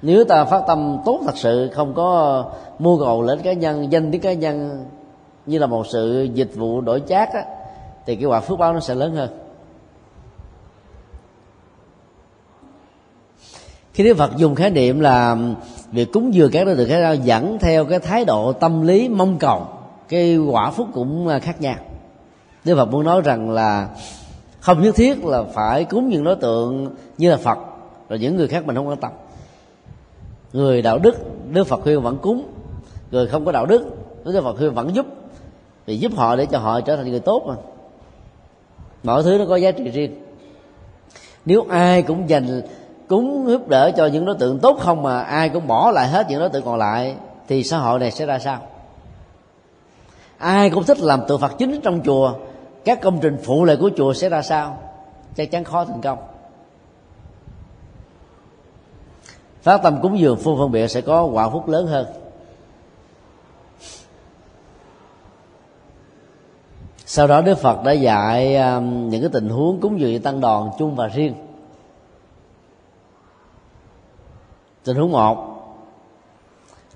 Nếu ta phát tâm tốt thật sự không có mua cầu lên cá nhân danh tiếng cá nhân như là một sự dịch vụ đổi chác á, thì cái quả phước báo nó sẽ lớn hơn. Khi đức phật dùng khái niệm là việc cúng dường các đối tượng khác nhau dẫn theo cái thái độ tâm lý mong cầu, cái quả phúc cũng à, khác nhau. Đức phật muốn nói rằng là không nhất thiết là phải cúng những đối tượng như là phật, rồi những người khác mình không quan tâm. Người đạo đức đức phật khuyên vẫn cúng. Người không có đạo đức đức phật khuyên vẫn giúp. Thì giúp họ để cho họ trở thành người tốt mà. Mọi thứ nó có giá trị riêng. Nếu ai cũng dành cúng giúp đỡ cho những đối tượng tốt không mà ai cũng bỏ lại hết những đối tượng còn lại, thì xã hội này sẽ ra sao? Ai cũng thích làm tượng phật chính trong chùa, các công trình phụ lệ của chùa sẽ ra sao? Chắc chắn khó thành công. Phát tâm cúng dường phương phân biệt sẽ có quả phúc lớn hơn. Sau đó đức phật đã dạy um, những cái tình huống cúng dường tăng đoàn chung và riêng. Tình huống một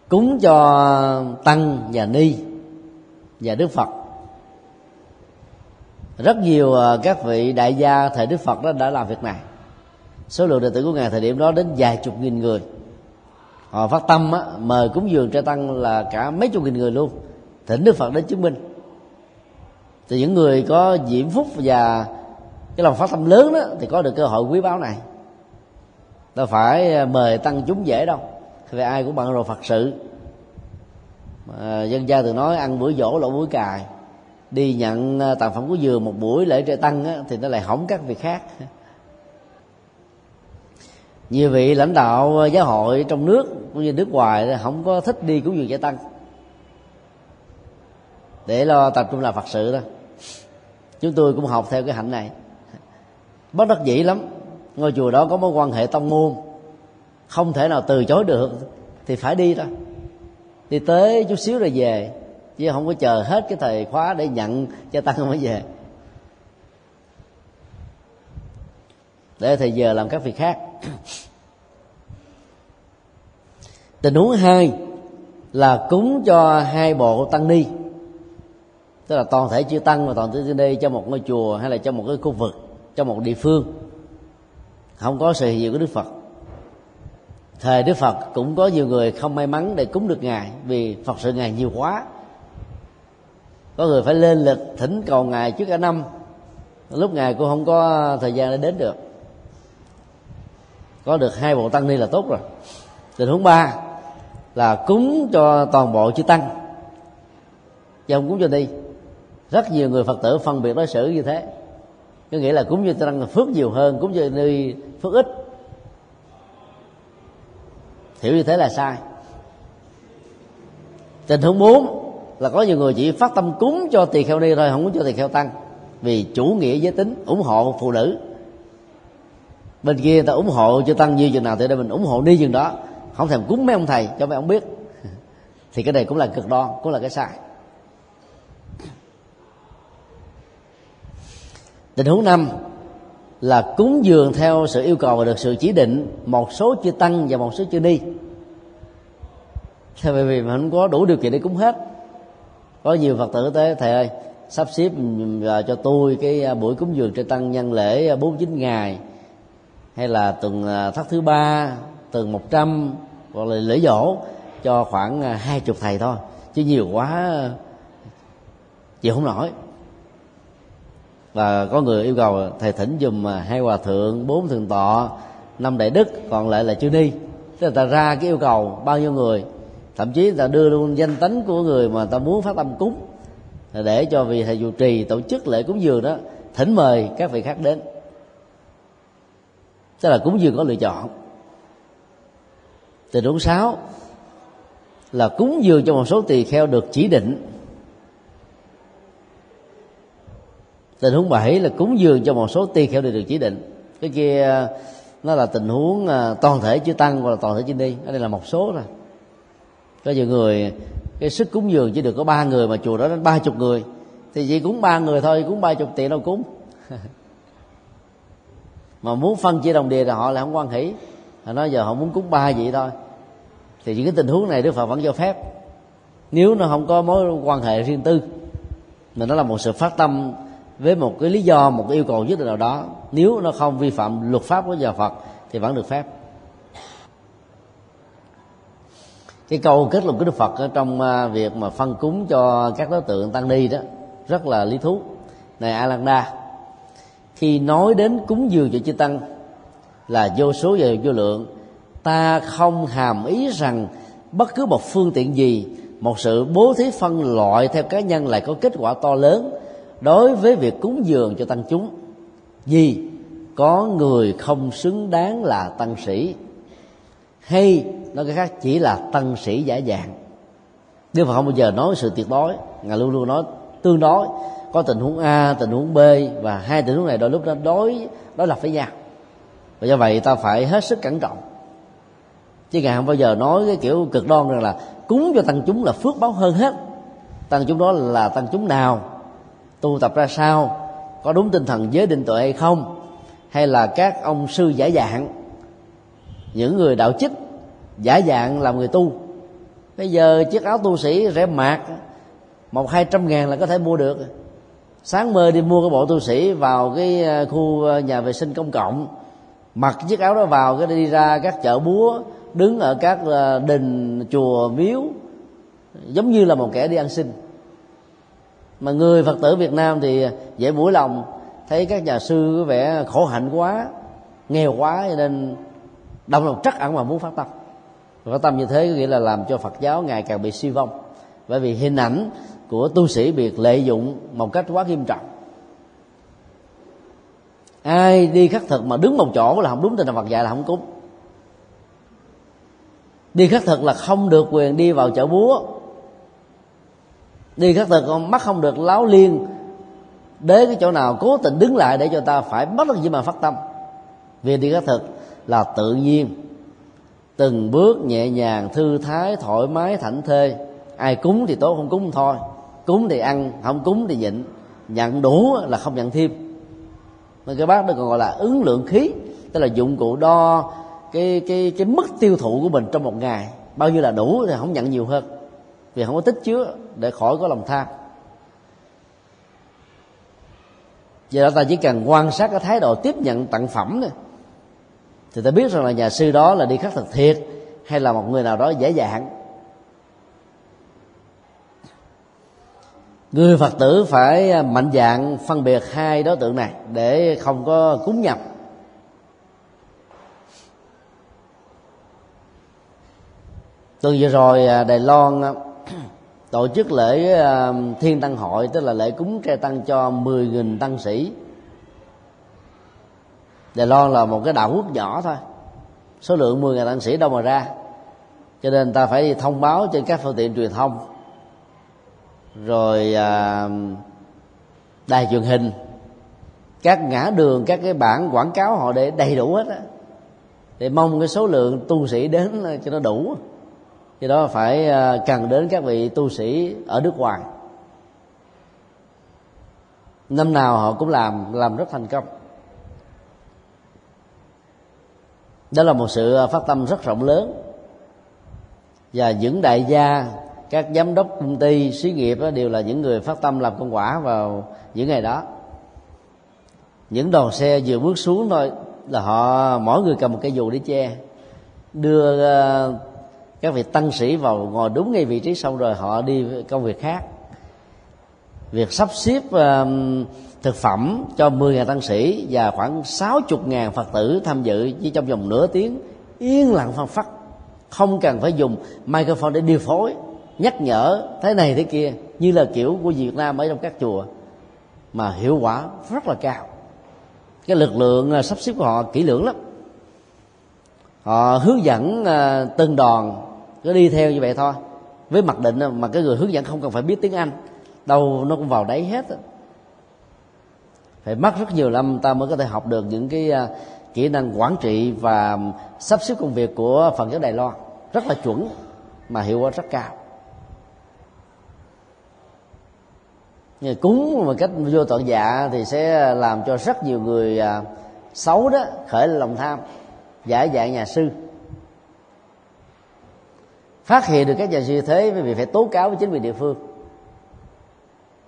cúng cho tăng và ni và đức phật. Rất nhiều à, các vị đại gia thời đức phật đó đã làm việc này. Số lượng đệ tử của ngài thời điểm đó đến vài chục nghìn người. Họ phát tâm á, mời cúng dường trai tăng là cả mấy chục nghìn người luôn. Thỉnh đức phật đến chứng minh. Thì những người có diễm phúc và cái lòng phát tâm lớn đó thì có được cơ hội quý báu này đâu phải ờ, mời tăng chúng dễ đâu. Vì ai cũng bận rồi phật sự. À, dân gia thường nói ăn bữa dỗ lỗ bữa cài. Đi nhận à, tặng phẩm của dừa một buổi lễ trời tăng á, thì nó lại hỏng các việc khác. Nhiều vị lãnh đạo ờ, giáo hội trong nước cũng như nước ngoài không có thích đi cúng dường giải tăng. Để lo tập trung làm phật sự đó chúng tôi cũng học theo cái hạnh này. Bất đắc dĩ lắm ngôi chùa đó có mối quan hệ tông môn. Không thể nào từ chối được, thì phải đi thôi đi tới chút xíu rồi về, chứ không có chờ hết cái thời khóa để nhận cho tăng mới về. Để thời giờ làm các việc khác. Tình huống hai là cúng cho hai bộ tăng ni. Tức là toàn thể chư tăng và toàn thể chư ni cho một ngôi chùa hay là cho một cái khu vực, cho một địa phương không có sự hiện diện của đức phật. Thời đức phật cũng có nhiều người không may mắn để cúng được ngài vì phật sự ngài nhiều quá. Có người phải lên lịch thỉnh cầu ngài trước cả năm. Lúc ngài cũng không có thời gian để đến được. Có được hai bộ tăng ni là tốt rồi. Tình huống ba là cúng cho toàn bộ chư tăng. Chứ không cúng cho đi rất nhiều người phật tử phân biệt đối xử như thế. Có nghĩa là cúng cho tăng phước nhiều hơn, cúng cho đi phước ít hiểu như thế là sai. Tình huống bốn là có nhiều người chỉ phát tâm cúng cho tỳ kheo ni thôi, không muốn cho tỳ kheo tăng, vì chủ nghĩa giới tính, ủng hộ phụ nữ. Bên kia người ta ủng hộ cho tăng như chừng nào thì đây mình ủng hộ đi chừng đó. Không thèm cúng mấy ông thầy, cho mấy ông biết. Thì cái này cũng là cực đoan, cũng là cái sai. Tình huống năm là cúng dường theo sự yêu cầu và được sự chỉ định, một số chưa tăng và một số chưa đi. Thế bởi vì mà không có đủ điều kiện để cúng hết. Có nhiều phật tử tới, thầy ơi, sắp xếp cho tôi cái à, buổi cúng dường cho tăng nhân lễ à, 49 ngày, hay là tuần à, thất thứ ba, tuần 100 hoặc là lễ dỗ cho khoảng hai chục thầy thôi. Chứ nhiều quá chịu không nổi và có người yêu cầu thầy thỉnh dùm à, hai hòa thượng, bốn thượng tọa, năm đại đức, còn lại là chưa đi tức là ta ra cái yêu cầu bao nhiêu người? Thậm chí ta đưa luôn danh tánh của người mà ta muốn phát tâm cúng. Để cho vị thầy chủ trì, tổ chức lễ cúng dường đó, thỉnh mời các vị khác đến. Tức là cúng dường có lựa chọn. Tình huống sáu là cúng dường cho một số tỳ kheo được chỉ định. Tình huống bảy là cúng dường cho một số tỳ kheo được chỉ định. Cái kia ờ, nó là tình huống ờ, toàn thể chưa tăng hoặc là toàn thể chưa đi ở đây là một số rồi có nhiều người, cái sức cúng dường chỉ được có ba người mà chùa đó đến ba chục người. Thì chỉ cúng ba người thôi, cúng ba chục tiền đâu cúng. Mà muốn phân chia đồng đề là họ lại không quan hỷ. Họ nói giờ họ muốn cúng ba vậy thôi. Thì những cái tình huống này đức phật vẫn cho phép. Nếu nó không có mối quan hệ riêng tư, mà nó là một sự phát tâm với một cái lý do, một cái yêu cầu nhất định nào đó. Nếu nó không vi phạm luật pháp của nhà phật, thì vẫn được phép. Cái câu kết luận của đức phật ở trong à, việc mà phân cúng cho các đối tượng tăng ni đó, rất là lý thú. Này alanda khi nói đến cúng dường cho chư tăng là vô số và vô lượng, ta không hàm ý rằng bất cứ một phương tiện gì, một sự bố thí phân loại theo cá nhân lại có kết quả to lớn đối với việc cúng dường cho tăng chúng, vì có người không xứng đáng là tăng sĩ, hay nói cái khác chỉ là tăng sĩ giả dạng. Nếu mà không bao giờ nói sự tuyệt đối, ngài luôn luôn nói tương đối, có tình huống a, tình huống b, và hai tình huống này đôi lúc nó đối đối lập với nhau. Và do vậy ta phải hết sức cẩn trọng. Chứ ngài không bao giờ nói cái kiểu cực đoan rằng là cúng cho tăng chúng là phước báo hơn hết. Tăng chúng đó là tăng chúng nào tu tập ra sao? Có đúng tinh thần giới định tuệ hay không? Hay là các ông sư giả dạng? Những người đạo chích giả dạng làm người tu. Bây giờ chiếc áo tu sĩ rẻ mạt, một hai trăm ngàn là có thể mua được. Sáng mơ đi mua cái bộ tu sĩ vào cái ờ, khu ờ, nhà vệ sinh công cộng, mặc chiếc áo đó vào cái đi ra các chợ búa, đứng ở các ờ, đình chùa miếu, giống như là một kẻ đi ăn xin mà người phật tử việt nam thì dễ mũi lòng, thấy các nhà sư có vẻ khổ hạnh quá, nghèo quá, cho nên động lòng trắc ẩn mà muốn phát tâm. Phát tâm như thế có nghĩa là làm cho phật giáo ngày càng bị suy vong. Bởi vì hình ảnh của tu sĩ bị lợi dụng một cách quá nghiêm trọng. Ai đi khắc thực mà đứng một chỗ là không đúng tinh thần Phật dạy là không cúng đi khắc thực là không được quyền đi vào chợ búa đi khất thực con mắt không được láo liên đến cái chỗ nào cố tình đứng lại để cho ta phải mất được gì mà phát tâm. Vì đi khất thực là tự nhiên. Từng bước nhẹ nhàng, thư thái, thoải mái, thảnh thơi ai cúng thì tốt, không cúng thôi. Cúng thì ăn, không cúng thì nhịn. Nhận đủ là không nhận thêm. Nên cái bác đó còn gọi là ứng lượng khí. Tức là dụng cụ đo cái cái cái mức tiêu thụ của mình trong một ngày. Bao nhiêu là đủ thì không nhận nhiều hơn thì không có tích chứa để khỏi có lòng tham. Vậy đó ta chỉ cần quan sát cái thái độ tiếp nhận tặng phẩm này thì ta biết rằng là nhà sư đó là đi khắc thực thiệt hay là một người nào đó dễ dàng. Người phật tử phải mạnh dạng phân biệt hai đối tượng này để không có cúng nhập. Tuần vừa rồi à, đài loan à, tổ chức lễ um, thiên tăng hội tức là lễ cúng tre tăng cho 10.000 tăng sĩ. Đài Loan là một cái đạo quốc nhỏ thôi. Số lượng 10.000 tăng sĩ đâu mà ra. Cho nên ta phải thông báo trên các phương tiện truyền thông. Rồi à, đài truyền hình. Các ngã đường các cái bản quảng cáo họ để đầy đủ hết á. Để mong cái số lượng tu sĩ đến cho nó đủ do đó phải ờ, cần đến các vị tu sĩ ở nước ngoài. Năm nào họ cũng làm làm rất thành công. Đó là một sự ờ, phát tâm rất rộng lớn. Và những đại gia, các giám đốc, công ty, xí nghiệp đều là những người phát tâm làm công quả vào những ngày đó. Những đoàn xe vừa bước xuống thôi là họ, mỗi người cầm một cây dù để che, đưa ờ, các vị tăng sĩ vào ngồi đúng ngay vị trí xong rồi họ đi công việc khác. Việc sắp xếp uh, thực phẩm cho 10.000 tăng sĩ và khoảng 60.000 Phật tử tham dự chỉ trong vòng nửa tiếng yên lặng phân phát không cần phải dùng microphone để điều phối nhắc nhở thế này thế kia như là kiểu của Việt Nam ở trong các chùa mà hiệu quả rất là cao. Cái lực lượng ờ, sắp xếp của họ kỹ lưỡng lắm. Họ hướng dẫn ờ, từng đoàn cứ đi theo như vậy thôi. Với mặc định mà cái người hướng dẫn không cần phải biết tiếng anh, đâu nó cũng vào đấy hết phải mất rất nhiều năm ta mới có thể học được những cái à, kỹ năng quản trị và sắp xếp công việc của phần giáo đài loan. Rất là chuẩn, mà hiệu quả rất cao. Người cúng một cách vô tận dạ thì sẽ làm cho rất nhiều người à, xấu đó, khởi lòng tham giả dạng nhà sư phát hiện được các nhà sư thế vì phải tố cáo với chính quyền địa phương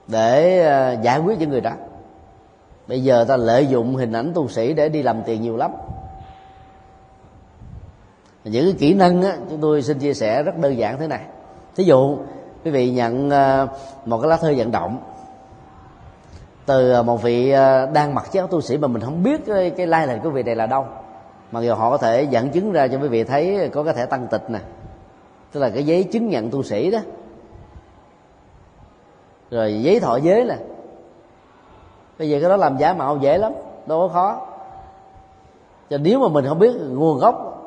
để ờ, giải quyết những người đó. Bây giờ ta lợi dụng hình ảnh tu sĩ để đi làm tiền nhiều lắm. Những cái kỹ năng á, chúng tôi xin chia sẻ rất đơn giản thế này. Thí dụ quý vị nhận ờ, một cái lá thư vận động từ ờ, một vị đang mặc chiếc áo tu sĩ mà mình không biết cái, cái lai lịch của vị này là đâu mà giờ họ có thể dẫn chứng ra cho quý vị thấy có cái thẻ tăng tịch nè tức là cái giấy chứng nhận tu sĩ đó. Rồi giấy thọ giới nè. Bây giờ cái đó làm giả mạo dễ lắm đâu có khó. Cho nếu mà mình không biết nguồn gốc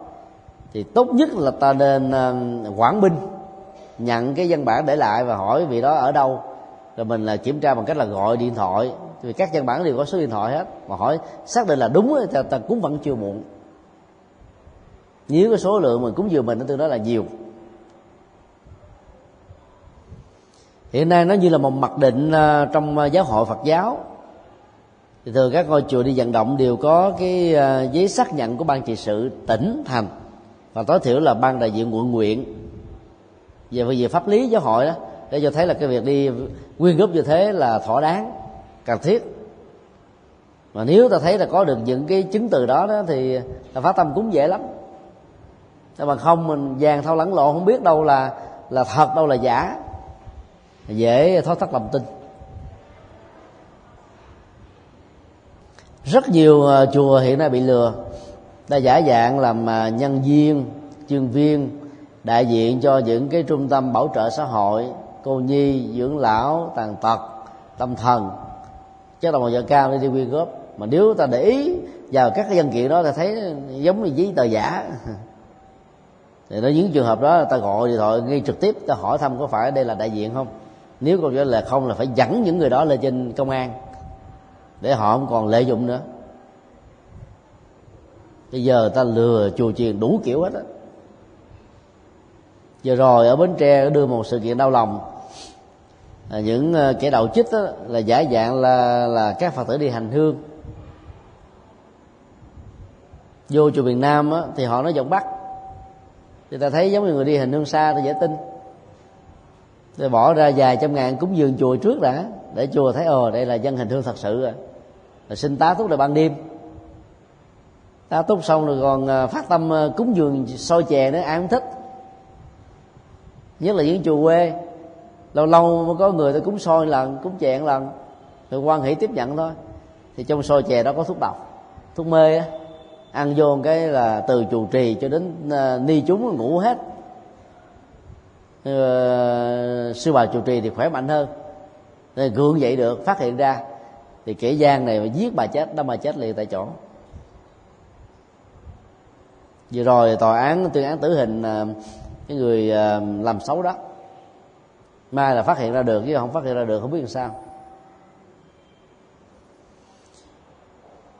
thì tốt nhất là ta nên ờ, quảng binh nhận cái văn bản để lại và hỏi vị đó ở đâu. Rồi mình là kiểm tra bằng cách là gọi điện thoại. Vì các văn bản đều có số điện thoại hết. Mà hỏi xác định là đúng thì ta, ta cúng vẫn chưa muộn. Nếu cái số lượng mình cúng dường mình nó tương đối là nhiều. Hiện nay nó như là một mặc định à, trong à, giáo hội phật giáo. Thì thường các ngôi chùa đi vận động đều có cái à, giấy xác nhận của ban trị sự tỉnh thành. Và tối thiểu là ban đại diện quận nguyện về về pháp lý giáo hội đó để cho thấy là cái việc đi quyên góp như thế là thỏa đáng cần thiết. Mà nếu ta thấy là có được những cái chứng từ đó, đó thì ta phát tâm cúng dễ lắm. Nhưng mà không mình vàng thâu lẫn lộn không biết đâu là là thật đâu là giả dễ thoát thắt lòng tin. Rất nhiều ờ, chùa hiện nay bị lừa. Đã giả dạng làm ờ, nhân viên, chuyên viên, đại diện cho những cái trung tâm bảo trợ xã hội, cô nhi, dưỡng lão, tàn tật, tâm thần. Chắc là một giờ cao để đi quyên góp. Mà nếu ta để ý vào các cái văn kiện đó, ta thấy giống như giấy tờ giả. Thì nó những trường hợp đó, ta gọi điện thoại ngay trực tiếp, ta hỏi thăm có phải đây là đại diện không? Nếu câu trả lời là không là phải dẫn những người đó lên trên công an để họ không còn lợi dụng nữa. Bây giờ ta lừa chùa chiền đủ kiểu hết á. Giờ rồi ở bến tre đưa một sự kiện đau lòng. À, những ờ, kẻ đạo chích đó, là giả dạng là là các phật tử đi hành hương. Vô chùa miền nam á, thì họ nói giọng bắc. Thì ta thấy giống như người đi hành hương xa ta dễ tin thì bỏ ra vài trăm ngàn cúng dường chùa trước đã để chùa thấy ồ đây là dân hình thương thật sự rồi. Là xin tá túc là ban đêm. Tá túc xong rồi còn à, phát tâm à, cúng dường soi chè nữa ai cũng thích. Nhất là những chùa quê. Lâu lâu mới có người ta cúng soi lần cúng chè lần. Rồi quan hỷ tiếp nhận thôi. Thì trong soi chè đó có thuốc độc thuốc mê á. Ăn vô cái là từ chủ trì cho đến uh, ni chúng ngủ hết uh, sư bà chủ trì thì khỏe mạnh hơn. Nên gượng dậy được phát hiện ra. Thì kẻ gian này mà giết bà chết đâm bà chết liền tại chỗ. Vừa rồi tòa án tuyên án tử hình uh, cái người uh, làm xấu đó. Mai là phát hiện ra được chứ không phát hiện ra được không biết làm sao.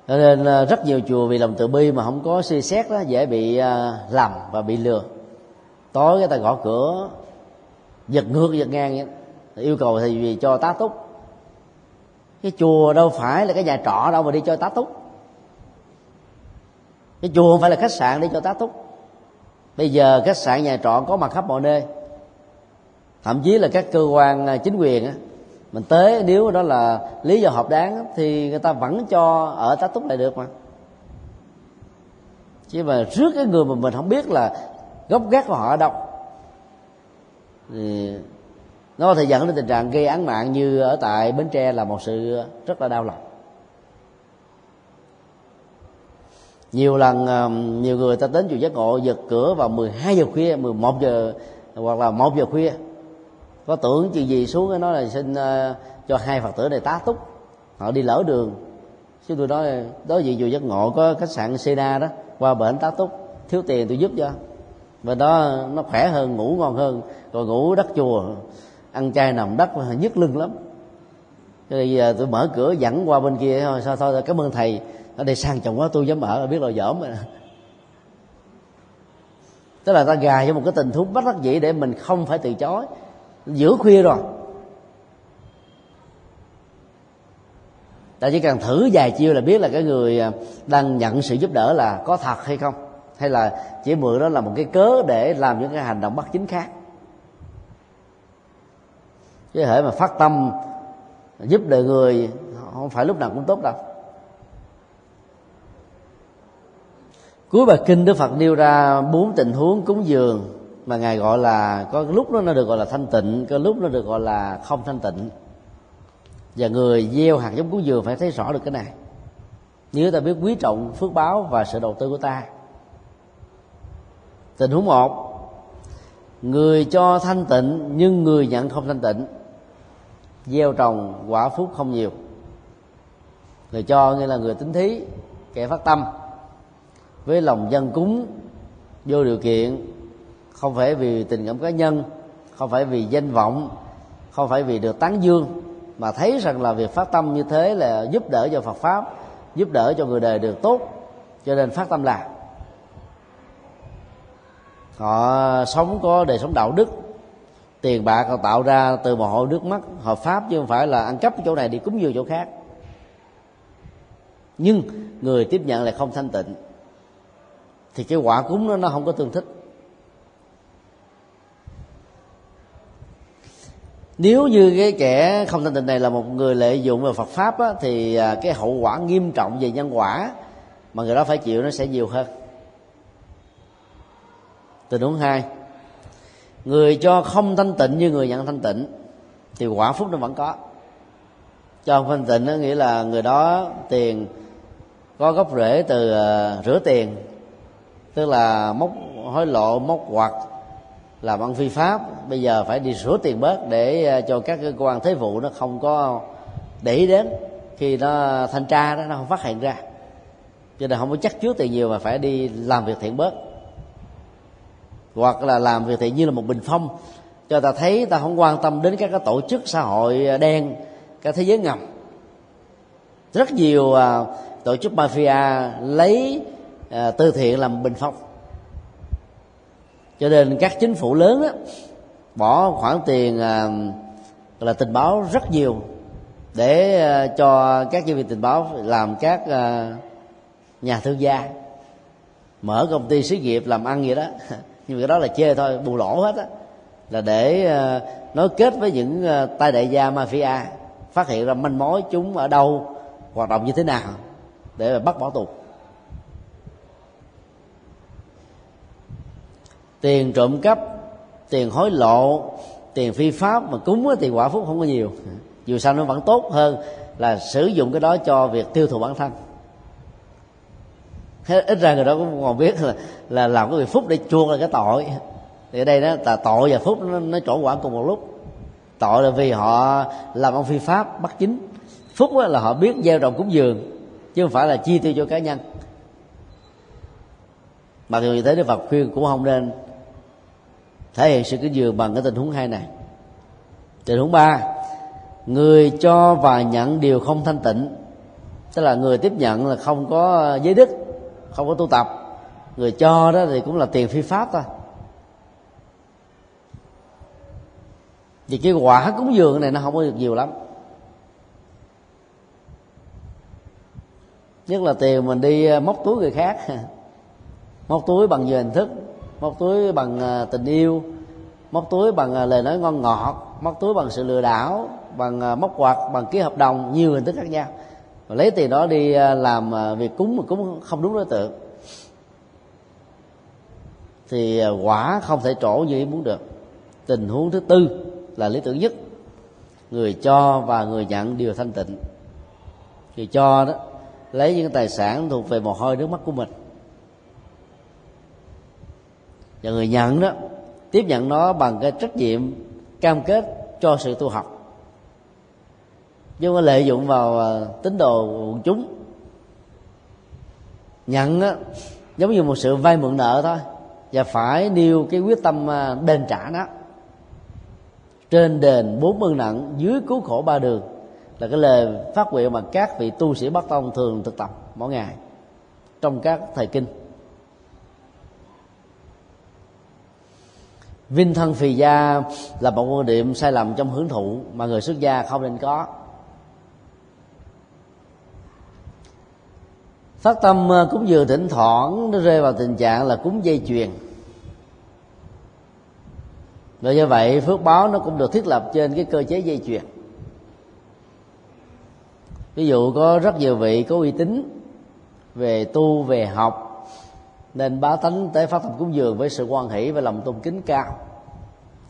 Cho nên rất nhiều chùa vì lòng từ bi mà không có suy xét đó dễ bị lầm và bị lừa. Tối người ta gõ cửa giật ngược, giật ngang vậy. Yêu cầu thì vì cho tá túc. Cái chùa đâu phải là cái nhà trọ đâu mà đi cho tá túc. Cái chùa không phải là khách sạn đi cho tá túc. Bây giờ khách sạn nhà trọ có mặt khắp mọi nơi. Thậm chí là các cơ quan à, chính quyền mình tới nếu đó là lý do hợp đáng thì người ta vẫn cho ở tá túc lại được mà. Chứ mà trước cái người mà mình không biết là gốc gác của họ ở đâu thì nó có thể dẫn đến tình trạng gây án mạng như ở tại bến tre là một sự rất là đau lòng. Nhiều lần nhiều người ta đến chùa giác ngộ giật cửa vào 12 giờ khuya 11 giờ, hoặc là một giờ khuya. Có tưởng chuyện gì xuống nói là xin ờ, cho hai phật tử này tá túc. Họ đi lỡ đường. Chứ tôi nói đó gì chùa giác ngộ có khách sạn Sena đó, qua bệnh tá túc. Thiếu tiền tôi giúp cho. Và đó, nó khỏe hơn, ngủ ngon hơn rồi ngủ đất chùa, ăn chay nằm đất nhức lưng lắm. Cho nên giờ tôi mở cửa dẫn qua bên kia, thôi, sao thôi cảm ơn thầy. Ở đây sang trọng quá, tôi dám ở, biết là dởm rồi tức là ta gài cho một cái tình huống bất đắc dĩ để mình không phải từ chối. Giữa khuya rồi. Ta chỉ cần thử vài chiêu là biết là cái người à, đang nhận sự giúp đỡ là có thật hay không? Hay là chỉ mượn đó là một cái cớ để làm những cái hành động bất chính khác? Chứ hệ mà phát tâm, giúp đời người, không phải lúc nào cũng tốt đâu. Cuối bài kinh đức phật nêu ra bốn tình huống cúng dường mà ngài gọi là, có lúc đó nó được gọi là thanh tịnh, có lúc nó được gọi là không thanh tịnh. Và người gieo hạt giống cúng dường phải thấy rõ được cái này. Nếu ta biết, quý trọng phước báo và sự đầu tư của ta. Tình huống một, người cho thanh tịnh nhưng người nhận không thanh tịnh gieo trồng quả phúc không nhiều. Người cho nghĩa là người tính thí, kẻ phát tâm. Với lòng dân cúng, vô điều kiện, không phải vì tình cảm cá nhân, không phải vì danh vọng, không phải vì được tán dương, mà thấy rằng là việc phát tâm như thế là giúp đỡ cho Phật pháp, giúp đỡ cho người đời được tốt, cho nên phát tâm làm. Họ sống có đời sống đạo đức tiền bạc họ tạo ra từ một hôi nước mắt hợp pháp chứ không phải là ăn cắp chỗ này đi cúng dường chỗ khác. Nhưng người tiếp nhận lại không thanh tịnh thì cái quả cúng nó nó không có tương thích. Nếu như cái kẻ không thanh tịnh này là một người lợi dụng về Phật pháp á, thì à, cái hậu quả nghiêm trọng về nhân quả mà người đó phải chịu nó sẽ nhiều hơn. Tình huống hai người cho không thanh tịnh như người nhận thanh tịnh thì quả phúc nó vẫn có. Cho không thanh tịnh nó nghĩa là người đó tiền có gốc rễ từ uh, rửa tiền. Tức là móc hối lộ móc hoặc làm ăn phi pháp. Bây giờ phải đi rửa tiền bớt để uh, cho các cơ quan thế vụ nó không có để ý đến. Khi nó thanh tra đó nó không phát hiện ra. Cho nên không có chắc chứa tiền nhiều mà phải đi làm việc thiện bớt hoặc là làm việc thiện như là một bình phong. Cho ta thấy ta không quan tâm đến các cái tổ chức xã hội đen cái thế giới ngầm. Rất nhiều uh, tổ chức mafia lấy uh, từ thiện làm bình phong. Cho nên các chính phủ lớn đó, bỏ khoản tiền uh, là tình báo rất nhiều để uh, cho các nhân viên tình báo làm các uh, nhà thương gia mở công ty xí nghiệp làm ăn vậy đó. nhưng mà cái đó là chê thôi, bù lỗ hết á. Là để ờ, nói kết với những ờ, tay đại gia mafia, phát hiện ra manh mối chúng ở đâu, hoạt động như thế nào, để mà bắt bỏ tù. Tiền trộm cắp, tiền hối lộ, tiền phi pháp mà cúng thì quả phúc không có nhiều. Dù sao nó vẫn tốt hơn là sử dụng cái đó cho việc tiêu thụ bản thân ít ra người đó cũng còn biết là, là làm cái việc phúc để chuông là cái tội. Thì ở đây đó là tội và phúc nó, nó trổ quả cùng một lúc. Tội là vì họ làm ông phi pháp bắt chính. Phúc là họ biết gieo trồng cúng dường chứ không phải là chi tiêu cho cá nhân. Mặc dù như thế đức phật khuyên cũng không nên thể hiện sự kính dường bằng cái tình huống hai này. Tình huống ba người cho và nhận điều không thanh tịnh. Tức là người tiếp nhận là không có giới đức không có tu tập. Người cho đó thì cũng là tiền phi pháp thôi. Vì cái quả cúng dường này nó không có được nhiều lắm. Nhất là tiền mình đi ờ, móc túi người khác. Móc túi bằng nhiều hình thức. Móc túi bằng ờ, tình yêu. Móc túi bằng ờ, lời nói ngon ngọt. Móc túi bằng sự lừa đảo. Bằng móc quạt, bằng ký hợp đồng. Nhiều hình thức khác nhau và lấy tiền đó đi à, làm à, việc cúng mà cúng không đúng đối tượng. Thì à, quả không thể trổ như ý muốn được. Tình huống thứ tư là lý tưởng nhất. Người cho và người nhận đều thanh tịnh. Người cho đó, lấy những tài sản thuộc về mồ hôi nước mắt của mình. Và người nhận đó, tiếp nhận nó bằng cái trách nhiệm cam kết cho sự tu học chứ không có lợi dụng vào à, tín đồ quần chúng. Nhận á, giống như một sự vay mượn nợ thôi. Và phải nêu cái quyết tâm à, đền trả đó trên đền bốn ơn nặng, dưới cứu khổ ba đường. Là cái lời phát nguyện mà các vị tu sĩ bắc tông thường thực tập mỗi ngày trong các thời kinh. Vinh thân phì gia là một quan điểm sai lầm trong hưởng thụ mà người xuất gia không nên có. Phát tâm ờ, cúng dường thỉnh thoảng nó rơi vào tình trạng là cúng dây chuyền. Và do vậy, phước báo nó cũng được thiết lập trên cái cơ chế dây chuyền. Ví dụ có rất nhiều vị có uy tín về tu, về học, nên bá tánh tới phát tâm cúng dường với sự quan hỷ và lòng tôn kính cao.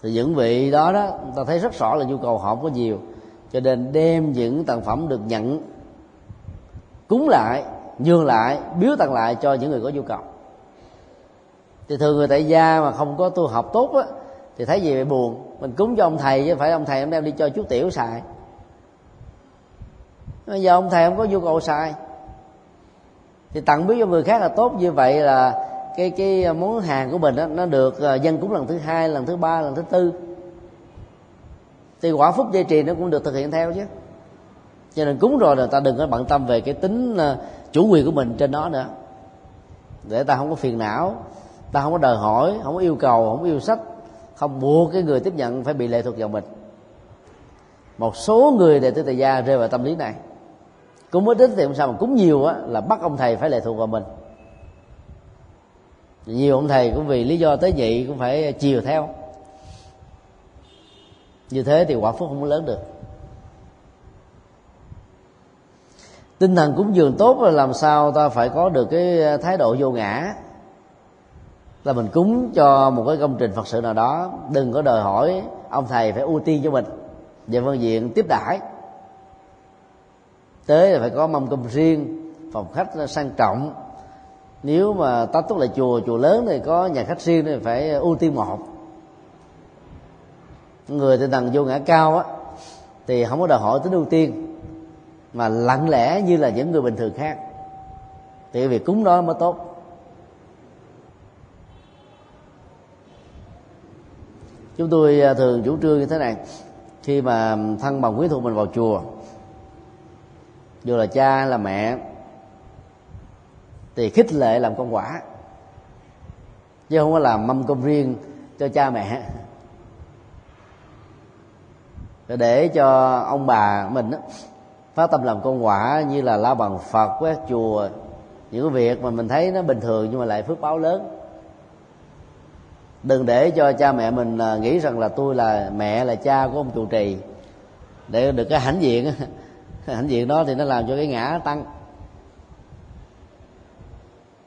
Thì những vị đó đó ta thấy rất rõ là nhu cầu họ có nhiều, cho nên đem những tặng phẩm được nhận, cúng lại nhường lại biếu tặng lại cho những người có nhu cầu. Thì thường người tại gia mà không có tu học tốt á thì thấy gì vậy buồn? Mình cúng cho ông thầy chứ phải ông thầy ông đem đi cho chú tiểu xài. Bây giờ ông thầy không có nhu cầu xài. Thì tặng biếu cho người khác là tốt như vậy là cái cái món hàng của mình đó, nó được ờ, dân cúng lần thứ hai lần thứ ba lần thứ tư. Thì quả phúc dây trì nó cũng được thực hiện theo chứ. Cho nên cúng rồi là ta đừng có bận tâm về cái tính ờ, chủ quyền của mình trên nó nữa. Để ta không có phiền não, ta không có đòi hỏi, không có yêu cầu, không có yêu sách, không buộc cái người tiếp nhận phải bị lệ thuộc vào mình. Một số người đệ tử tại gia rơi vào tâm lý này. Cúng mới đến thì sao, mà cúng nhiều á, là bắt ông thầy phải lệ thuộc vào mình. Nhiều ông thầy cũng vì lý do tế nhị cũng phải chiều theo. Như thế thì quả phúc không lớn được. Tinh thần cúng dường tốt là làm sao ta phải có được cái ờ, thái độ vô ngã? Là mình cúng cho một cái công trình phật sự nào đó, đừng có đòi hỏi ông thầy phải ưu tiên cho mình. Về phương diện tiếp đãi. Tới là phải có mâm cơm riêng, phòng khách sang trọng. Nếu mà tá túc là chùa chùa lớn thì có nhà khách riêng thì phải ưu tiên một. Người tinh thần vô ngã cao á, thì không có đòi hỏi tính ưu tiên mà lặng lẽ như là những người bình thường khác. Thì việc cúng đó mới tốt. Chúng tôi à, thường chủ trương như thế này. Khi mà thân bằng quý thuộc mình vào chùa dù là cha là mẹ thì khích lệ làm công quả. Chứ không có làm mâm cơm riêng cho cha mẹ. Để cho ông bà mình đó, phát tâm làm công quả như là la bằng phật quét chùa. Những cái việc mà mình thấy nó bình thường nhưng mà lại phước báo lớn. Đừng để cho cha mẹ mình à, nghĩ rằng là tôi là mẹ, là cha của ông trụ trì. Để được cái hãnh diện hãnh diện đó thì nó làm cho cái ngã tăng.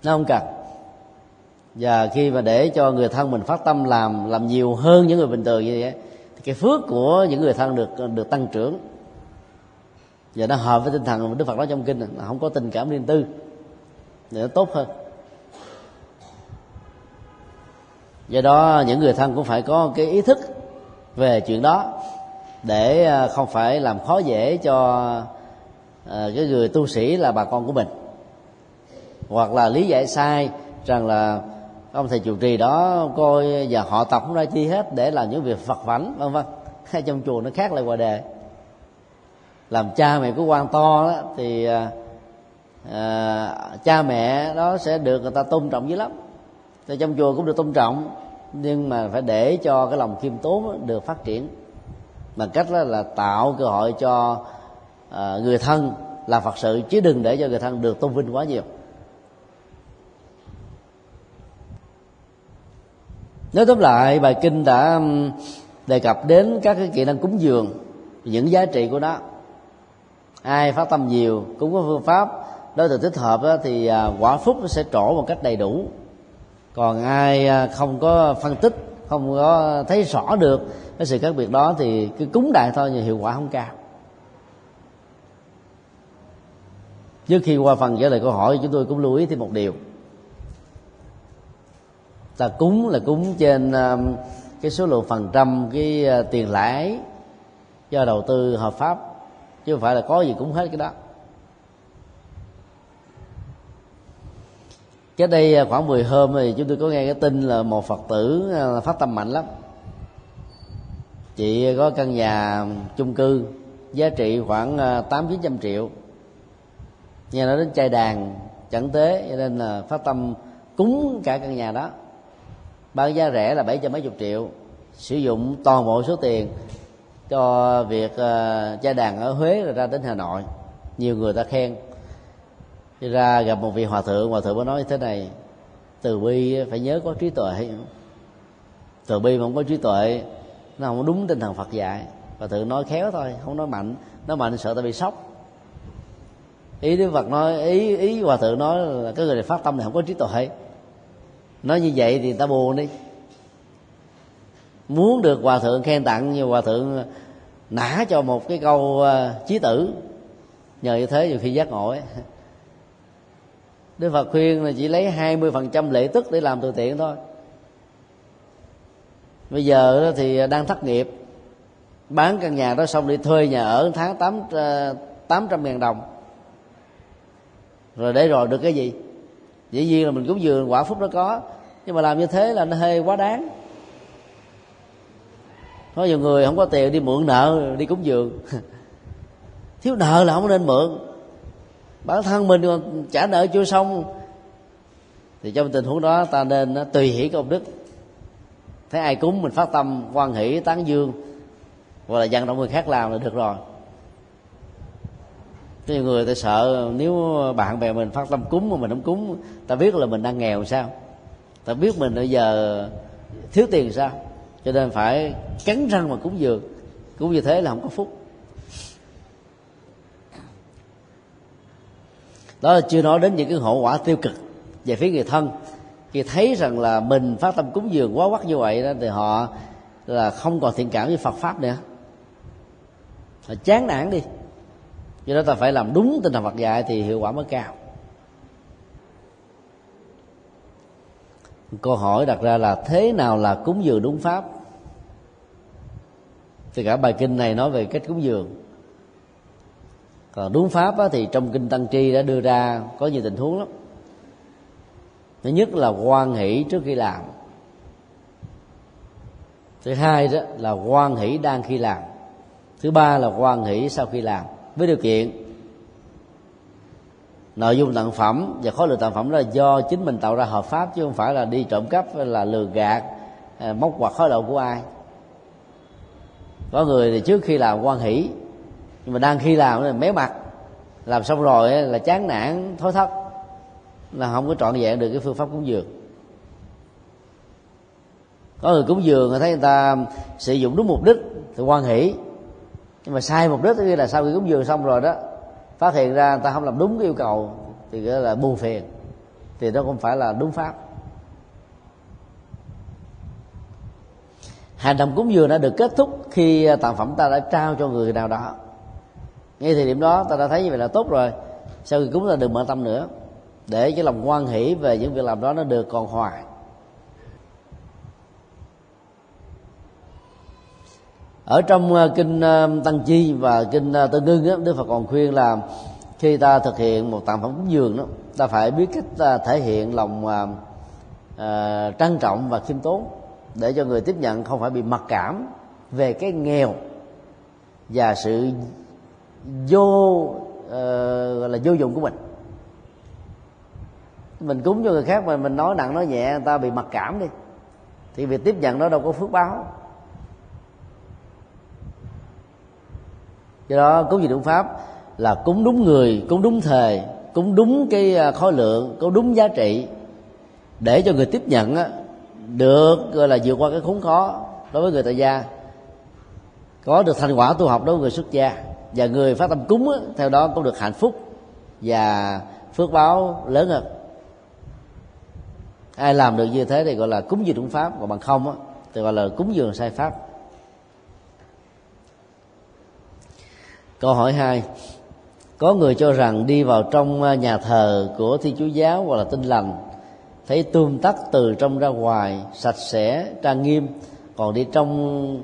Nó không cần. Và khi mà để cho người thân mình phát tâm làm làm nhiều hơn những người bình thường như vậy thì cái phước của những người thân được được tăng trưởng và nó hợp với tinh thần đức phật nói trong kinh là không có tình cảm riêng tư. Để nó tốt hơn. Do đó, những người thân cũng phải có cái ý thức về chuyện đó. Để à, không phải làm khó dễ cho à, cái người tu sĩ là bà con của mình. Hoặc là lý giải sai, rằng là ông thầy chủ trì đó, coi và họ tập không ra chi hết để làm những việc phật vảnh vân vân. Hay trong chùa nó khác lại ngoài đề làm cha mẹ của quan to đó, thì à, à, cha mẹ đó sẽ được người ta tôn trọng dữ lắm. Thì trong chùa cũng được tôn trọng nhưng mà phải để cho cái lòng khiêm tốn được phát triển. Bằng cách đó là tạo cơ hội cho à, người thân là phật sự chứ đừng để cho người thân được tôn vinh quá nhiều. Nói tóm lại bài kinh đã đề cập đến các cái kỹ năng cúng dường những giá trị của nó ai phát tâm nhiều cũng có phương pháp. Đối tượng thích hợp đó, thì à, quả phúc nó sẽ trổ một cách đầy đủ. Còn ai à, không có phân tích không có thấy rõ được cái sự khác biệt đó thì cứ cúng đại thôi nhưng hiệu quả không cao. Trước khi qua phần trả lời câu hỏi chúng tôi cũng lưu ý thêm một điều. Ta cúng là cúng trên à, cái số lượng phần trăm cái tiền lãi do đầu tư hợp pháp chứ không phải là có gì cũng hết cái đó. Cái đây à, khoảng 10 hôm thì chúng tôi có nghe cái tin là một phật tử à, phát tâm mạnh lắm. Chị có căn nhà chung cư, giá trị khoảng à, tám, chín trăm triệu. Nghe nói đến chai đàn, chẳng tế, cho nên là phát tâm cúng cả căn nhà đó. Bán giá rẻ là bảy trăm mấy chục triệu. Sử dụng toàn bộ số tiền cho việc ờ, uh, gia đàn ở Huế rồi ra đến Hà Nội. Nhiều người ta khen. Đi ra gặp một vị hòa thượng hòa thượng mới nói như thế này từ bi phải nhớ có trí tuệ. Từ bi mà không có trí tuệ nó không đúng tinh thần Phật dạy. Và thượng nói khéo thôi không nói mạnh. Nói mạnh sợ ta bị sốc. Ý đức Phật nói ý ý hòa thượng nói là cái người này phát tâm này không có trí tuệ. Nói như vậy thì ta buồn đi muốn được hòa thượng khen tặng như hòa thượng nã cho một cái câu ờ, chí tử. Nhờ như thế nhiều khi giác ngộ ấy. Đức Phật khuyên là chỉ lấy 20% lệ tức để làm từ thiện thôi. Bây giờ thì đang thất nghiệp. Bán căn nhà đó xong đi thuê nhà ở tháng 8, 800 ờ, ngàn đồng. Rồi để rồi được cái gì? Dĩ nhiên là mình cũng dường quả phúc nó có. Nhưng mà làm như thế là nó hơi quá đáng có nhiều người không có tiền đi mượn nợ, đi cúng dường. Thiếu nợ là không nên mượn. Bản thân mình còn trả nợ chưa xong, thì trong tình huống đó ta nên à, tùy hỷ công đức. Thấy ai cúng mình phát tâm quan hỷ, tán dương, hoặc là dặn động người khác làm là được rồi. Có nhiều người ta sợ nếu bạn bè mình phát tâm cúng mà mình không cúng, ta biết là mình đang nghèo sao? Ta biết mình bây giờ thiếu tiền sao? Cho nên phải cắn răng mà cúng dường. Cũng như thế là không có phúc. Đó là chưa nói đến những cái hậu quả tiêu cực về phía người thân. Khi thấy rằng là mình phát tâm cúng dường quá quắc như vậy đó, thì họ là không còn thiện cảm với Phật pháp nữa. Họ chán nản đi. Do đó ta phải làm đúng tinh thần Phật dạy thì hiệu quả mới cao. Câu hỏi đặt ra là thế nào là cúng dường đúng pháp? Thì cả bài kinh này nói về cách cúng dường. Còn đúng pháp á, thì trong kinh tăng tri đã đưa ra có nhiều tình huống lắm. Thứ nhất là quan hỷ trước khi làm. Thứ hai đó là quan hỷ đang khi làm. Thứ ba là quan hỷ sau khi làm. Với điều kiện nội dung tặng phẩm và khối lượng tặng phẩm là do chính mình tạo ra hợp pháp chứ không phải là đi trộm cắp là lừa gạt à, móc hoặc khối lậu của ai có người thì trước khi làm quan hỷ, nhưng mà đang khi làm thì méo mặt. Làm xong rồi là chán nản, thối thất là không có trọn vẹn được cái phương pháp cúng dường. Có người cúng dường thấy người ta sử dụng đúng mục đích thì quan hỷ. Nhưng mà sai mục đích tức là sau khi cúng dường xong rồi đó, phát hiện ra người ta không làm đúng cái yêu cầu, thì gọi là buồn phiền. Thì đó không phải là đúng pháp. Hành động cúng dường đã được kết thúc khi à, tặng phẩm ta đã trao cho người nào đó. Ngay thời điểm đó ta đã thấy như vậy là tốt rồi. Sau khi cúng ta đừng mở tâm nữa để cái lòng quan hỷ về những việc làm đó nó được còn hoài. Ở trong à, kinh à, tăng chi và kinh tân ngưng á, đức phật còn khuyên là khi ta thực hiện một tặng phẩm cúng dường đó ta phải biết cách thể hiện lòng uh, trân trọng và khiêm tốn để cho người tiếp nhận không phải bị mặc cảm về cái nghèo và sự vô uh, gọi là vô dụng của mình. Mình cúng cho người khác mà mình nói nặng nói nhẹ người ta bị mặc cảm đi thì việc tiếp nhận đó đâu có phước báo. Do đó cúng gì đúng pháp là cúng đúng người cúng đúng thời cúng đúng cái ờ, khối lượng cúng đúng giá trị để cho người tiếp nhận á, được gọi là vượt qua cái khốn khó đối với người tại gia. Có được thành quả tu học đối với người xuất gia và người phát tâm cúng á, theo đó cũng được hạnh phúc và phước báo lớn hơn. Ai làm được như thế thì gọi là cúng dường đúng pháp còn bằng không á, thì gọi là cúng dường sai pháp. Câu hỏi hai có người cho rằng đi vào trong à, nhà thờ của thiên chúa giáo hoặc là tinh lành thấy tươm tắt từ trong ra ngoài sạch sẽ trang nghiêm. Còn đi trong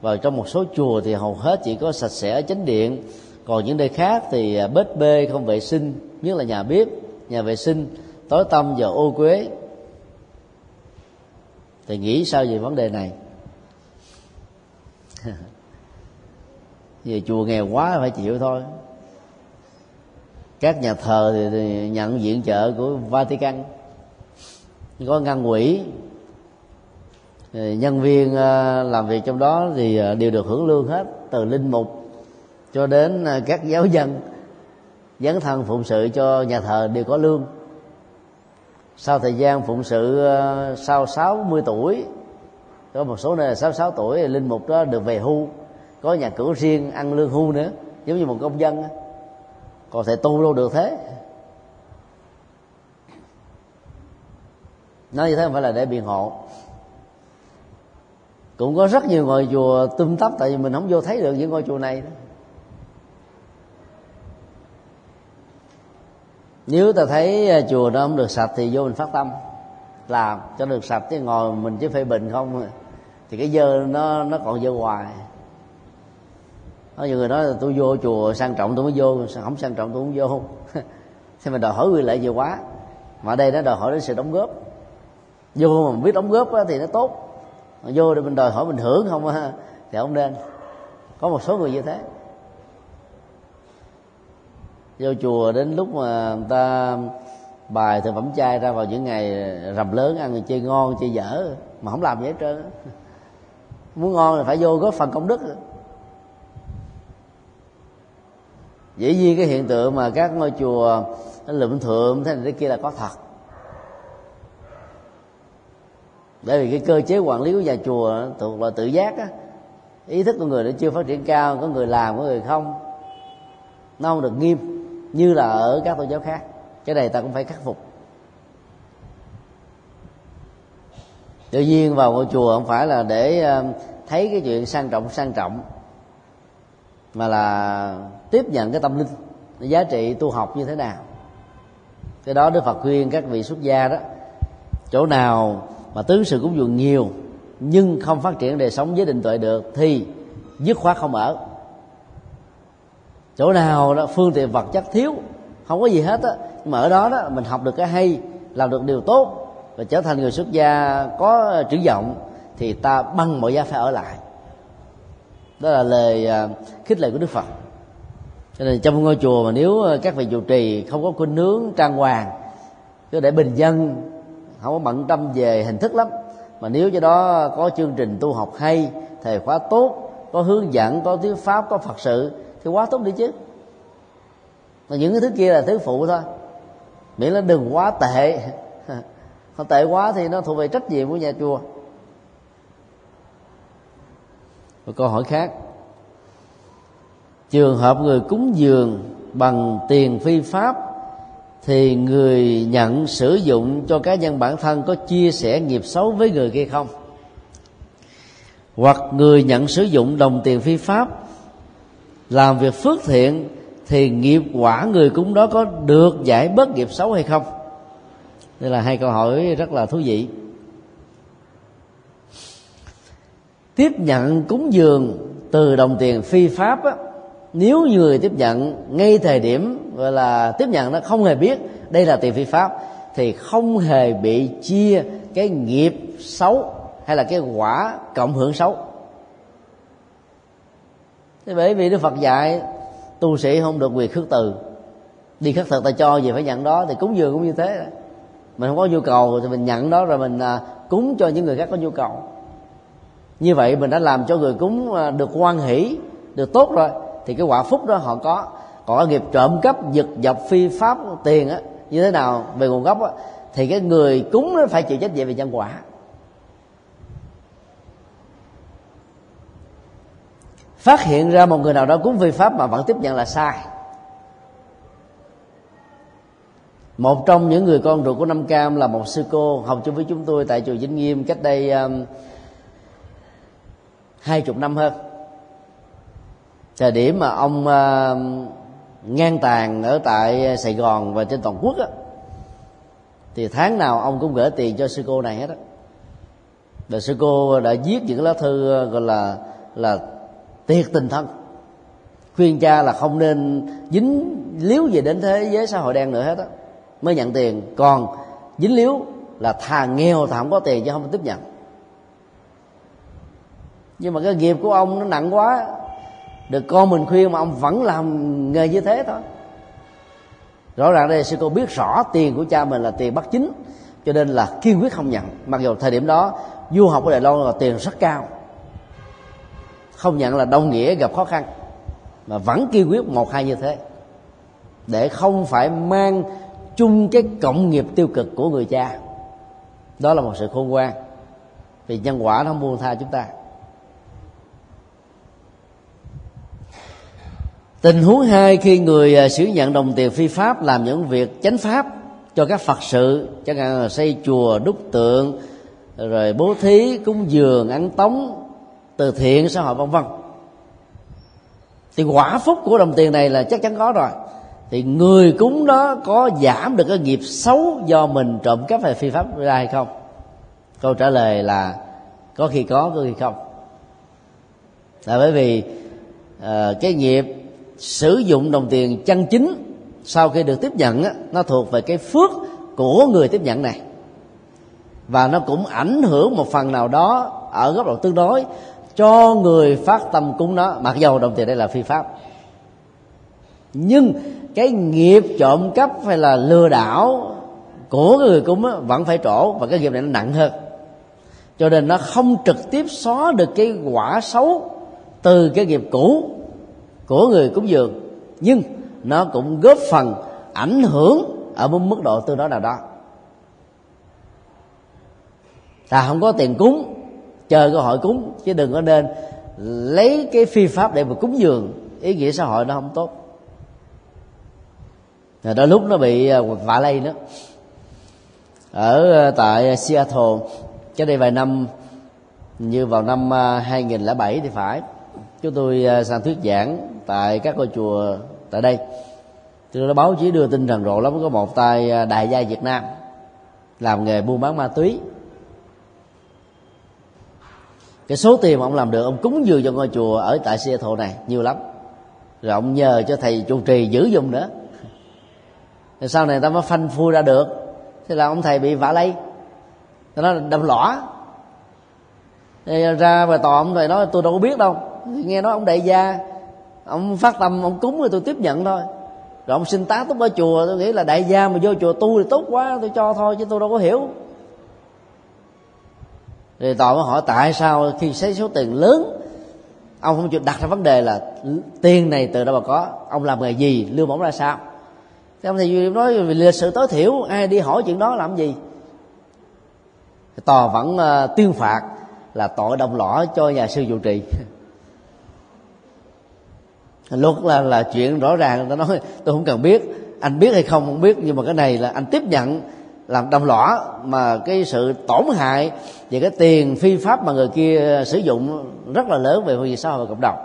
vào trong một số chùa thì hầu hết chỉ có sạch sẽ ở chánh điện. Còn những nơi khác thì à, bết bếp bê không vệ sinh nhất là nhà bếp nhà vệ sinh tối tăm và ô quế thì nghĩ sao về vấn đề này? Về chùa nghèo quá phải chịu thôi. Các nhà thờ thì, thì nhận viện trợ của Vatican có ngăn quỹ. Nhân viên ờ, làm việc trong đó thì ờ, đều được hưởng lương hết, từ linh mục cho đến ờ, các giáo dân. Dấn thân phụng sự cho nhà thờ đều có lương. Sau thời gian phụng sự sau 60 tuổi, có một số nơi là 66 tuổi linh mục đó được về hưu. Có nhà cửa riêng ăn lương hưu nữa, giống như một công dân còn thể tu đâu được thế. Nói như thế không phải là để biện hộ. Cũng có rất nhiều ngôi chùa tum tấp tại vì mình không vô thấy được những ngôi chùa này. Đó. nếu ta thấy à, chùa đó không được sạch thì vô mình phát tâm. Làm cho được sạch chứ ngồi mình chứ phê bình không, thì cái dơ nó nó còn dơ hoài. Có nhiều người nói là tôi vô chùa sang trọng tôi mới vô không sang trọng tôi không vô? Thế mình đòi hỏi quy lệ nhiều quá. Mà ở đây nó đòi hỏi đến sự đóng góp vô mà biết đóng góp thì nó tốt. Mà vô để mình đòi hỏi mình hưởng không thì không nên. Có một số người như thế. Vô chùa đến lúc mà người ta bài thực phẩm chay ra vào những ngày rằm lớn, ăn chơi ngon, chơi dở, mà không làm gì hết trơn muốn ngon thì phải vô góp phần công đức. Dĩ nhiên cái hiện tượng mà các ngôi chùa lượm thượng thế này thế kia là có thật. Bởi vì cái cơ chế quản lý của nhà chùa thuộc là tự giác á, ý thức của người nó chưa phát triển cao, có người làm, có người không, nó không được nghiêm như là ở các tôn giáo khác. Cái này ta cũng phải khắc phục. Tự nhiên vào ngôi chùa không phải là để ờ, thấy cái chuyện sang trọng sang trọng, mà là tiếp nhận cái tâm linh, cái giá trị tu học như thế nào. Cái đó đức phật khuyên các vị xuất gia đó, chỗ nào mà tứ sự cúng dường nhiều, nhưng không phát triển đời sống với định tuệ được, thì dứt khoát không ở. Chỗ nào đó phương tiện vật chất thiếu, không có gì hết á, nhưng mà ở đó đó, mình học được cái hay, làm được điều tốt, và trở thành người xuất gia có chữ vọng thì ta băng mọi giá phải ở lại. Đó là lời à, khích lệ của đức phật. Cho nên trong ngôi chùa mà nếu các vị trụ trì không có khuynh nướng trang hoàng, cứ để bình dân không có bận tâm về hình thức lắm. Mà nếu cho đó có chương trình tu học hay, thầy khóa tốt, có hướng dẫn, có thuyết pháp, có phật sự, thì quá tốt đi chứ. Mà những cái thứ kia là thứ phụ thôi. Miễn là đừng quá tệ. Không tệ quá thì nó thuộc về trách nhiệm của nhà chùa. Một câu hỏi khác. Trường hợp người cúng dường bằng tiền phi pháp thì người nhận sử dụng cho cá nhân bản thân có chia sẻ nghiệp xấu với người kia không? Hoặc người nhận sử dụng đồng tiền phi pháp làm việc phước thiện thì nghiệp quả người cúng đó có được giải bớt nghiệp xấu hay không? Đây là hai câu hỏi rất là thú vị. Tiếp nhận cúng dường từ đồng tiền phi pháp á, nếu người tiếp nhận ngay thời điểm, gọi là tiếp nhận nó không hề biết đây là tiền phi pháp, thì không hề bị chia cái nghiệp xấu hay là cái quả cộng hưởng xấu. Thế bởi vì đức phật dạy, tu sĩ không được quyền khước từ. Đi khất thực ta cho gì phải nhận đó, thì cúng dường cũng như thế. Mình không có nhu cầu thì mình nhận đó rồi mình à, cúng cho những người khác có nhu cầu. Như vậy mình đã làm cho người cúng à, được hoan hỷ, được tốt rồi thì cái quả phúc đó họ có. Còn nghiệp trộm cắp giật dọc phi pháp tiền á như thế nào về nguồn gốc á thì cái người cúng nó phải chịu trách nhiệm về nhân quả. Phát hiện ra một người nào đó cúng vi pháp mà vẫn tiếp nhận là sai. Một trong những người con ruột của năm cam là một sư cô học chung với chúng tôi tại chùa vĩnh nghiêm cách đây um, hai chục năm hơn thời điểm mà ông uh, ngang tàn ở tại Sài Gòn và trên toàn quốc á, thì tháng nào ông cũng gửi tiền cho sư cô này hết á. Và sư cô đã viết những lá thư ờ, gọi là là tiệt tình thân khuyên cha là không nên dính líu gì đến thế giới xã hội đen nữa hết á mới nhận tiền. Còn dính líu là thà nghèo thà không có tiền chứ không tiếp nhận. Nhưng mà cái nghiệp của ông nó nặng quá được con mình khuyên mà ông vẫn làm nghề như thế thôi. Rõ ràng đây sư cô biết rõ tiền của cha mình là tiền bắt chính, cho nên là kiên quyết không nhận. Mặc dù thời điểm đó, du học ở đài loan là tiền rất cao. Không nhận là đồng nghĩa gặp khó khăn, mà vẫn kiên quyết một hai như thế. Để không phải mang chung cái cộng nghiệp tiêu cực của người cha. Đó là một sự khôn ngoan. Vì nhân quả nó không buông tha chúng ta. Tình huống hai khi người à, sử nhận đồng tiền phi pháp làm những việc chánh pháp cho các phật sự chẳng hạn là xây chùa đúc tượng rồi bố thí cúng dường ăn tống từ thiện xã hội vân vân. Thì quả phúc của đồng tiền này là chắc chắn có rồi. Thì người cúng đó có giảm được cái nghiệp xấu do mình trộm cắp hay phi pháp ra hay không? Câu trả lời là có khi có có khi không. Là bởi vì uh, cái nghiệp sử dụng đồng tiền chân chính sau khi được tiếp nhận nó thuộc về cái phước của người tiếp nhận này. Và nó cũng ảnh hưởng một phần nào đó ở góc độ tương đối cho người phát tâm cúng nó mặc dầu đồng tiền đây là phi pháp. Nhưng cái nghiệp trộm cắp hay là lừa đảo của người cúng vẫn phải trổ và cái nghiệp này nó nặng hơn. Cho nên nó không trực tiếp xóa được cái quả xấu từ cái nghiệp cũ của người cúng dường. Nhưng nó cũng góp phần ảnh hưởng ở một mức độ tương đối nào đó. Ta không có tiền cúng, chờ cơ hội cúng, chứ đừng có nên lấy cái phi pháp để mà cúng dường. Ý nghĩa xã hội nó không tốt. Rồi đó lúc nó bị à, vạ lây nữa. Ở à, tại Seattle cách đây vài năm, như vào năm à, 2007 thì phải chúng tôi à, sang thuyết giảng tại các ngôi chùa tại đây. Tôi đã báo chí đưa tin rằng rộ lắm, có một tay à, đại gia Việt Nam làm nghề buôn bán ma túy. Cái số tiền mà ông làm được, ông cúng dường cho ngôi chùa ở tại Seattle này nhiều lắm. Rồi ông nhờ cho thầy trụ trì giữ dùng nữa. Rồi sau này ta mới phanh phui ra được. Thế là ông thầy bị vả lây. Nó đâm lõa. Ra bài tòa ông thầy nói, tôi đâu có biết đâu nghe nói ông đại gia ông phát tâm ông cúng rồi tôi tiếp nhận thôi. Rồi ông xin tá túc ở chùa tôi nghĩ là đại gia mà vô chùa tu thì tốt quá tôi cho thôi chứ tôi đâu có hiểu. Thì tòa mới hỏi tại sao khi xây số tiền lớn ông không chịu đặt ra vấn đề là tiền này từ đâu mà có ông làm nghề gì lương bổng ra sao? Thì ông thầy nói vì lịch sự tối thiểu ai đi hỏi chuyện đó làm gì? Tòa vẫn uh, tuyên phạt là tội đồng lõa cho nhà sư trụ trì. luật là là chuyện rõ ràng, người ta nói, tôi không cần biết, anh biết hay không không biết, nhưng mà cái này là anh tiếp nhận, làm đồng lõa mà cái sự tổn hại về cái tiền phi pháp mà người kia sử dụng rất là lớn về phương diện xã hội và cộng đồng.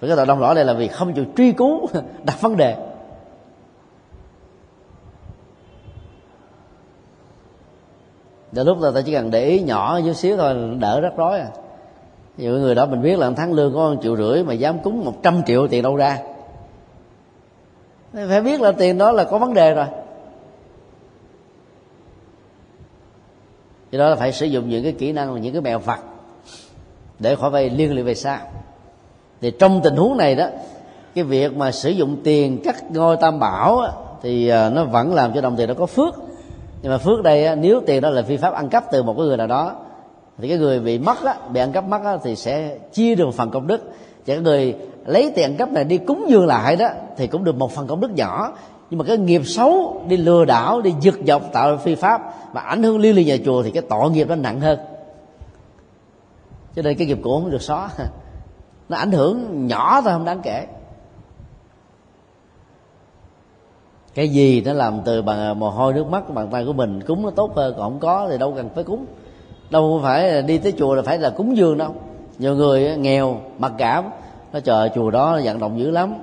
Và cái tội đồng lõa đây là vì không chịu truy cứu đặt vấn đề. Đến lúc là ta chỉ cần để ý nhỏ chút xíu thôi, đỡ rắc rối à nhiều người đó mình biết là tháng lương có một triệu rưỡi mà dám cúng một trăm triệu tiền đâu ra. Phải biết là tiền đó là có vấn đề rồi. Do đó là phải sử dụng những cái kỹ năng những cái mẹo vặt để khỏi vay liên lụy về sau. Thì trong tình huống này đó cái việc mà sử dụng tiền cắt ngôi tam bảo á, thì à, nó vẫn làm cho đồng tiền nó có phước. Nhưng mà phước đây á, nếu tiền đó là phi pháp ăn cắp từ một cái người nào đó thì cái người bị mất á, bị ăn cắp mất á, thì sẽ chia được một phần công đức. Và cái người lấy tiền cắp này đi cúng dường lại đó thì cũng được một phần công đức nhỏ. Nhưng mà cái nghiệp xấu đi lừa đảo đi giật dọc tạo phi pháp mà ảnh hưởng liên liên nhà chùa thì cái tội nghiệp nó nặng hơn. Cho nên cái nghiệp cũ không được xóa. Nó ảnh hưởng nhỏ thôi không đáng kể. Cái gì nó làm từ bằng à, mồ hôi nước mắt bàn tay của mình cúng nó tốt hơn còn không có thì đâu cần phải cúng đâu phải đi tới chùa là phải là cúng dường đâu. Nhiều người nghèo, mặc cảm nó chờ chùa đó vận động dữ lắm.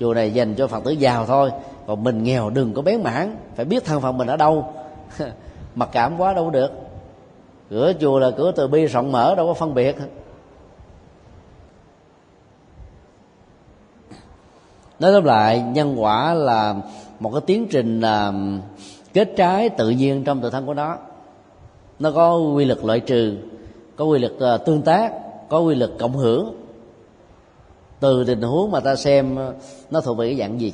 Chùa này dành cho phật tử giàu thôi, còn mình nghèo đừng có bén mảng, phải biết thân phận mình ở đâu. Mặc cảm quá đâu được. Cửa chùa là cửa từ bi rộng mở, đâu có phân biệt. Nói tóm lại, nhân quả là một cái tiến trình là kết trái tự nhiên trong tự thân của nó nó có quy luật loại trừ, có quy luật ờ, tương tác, có quy luật cộng hưởng. Từ tình huống mà ta xem ờ, nó thuộc về cái dạng gì?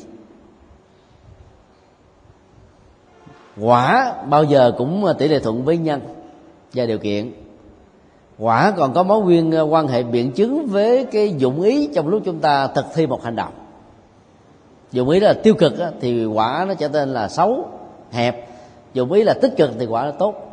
Quả bao giờ cũng ờ, tỷ lệ thuận với nhân và điều kiện. Quả còn có mối nguyên quan hệ biện chứng với cái dụng ý trong lúc chúng ta thực thi một hành động. Dụng ý là tiêu cực thì quả nó trở nên là xấu, hẹp. Dụng ý là tích cực thì quả nó tốt.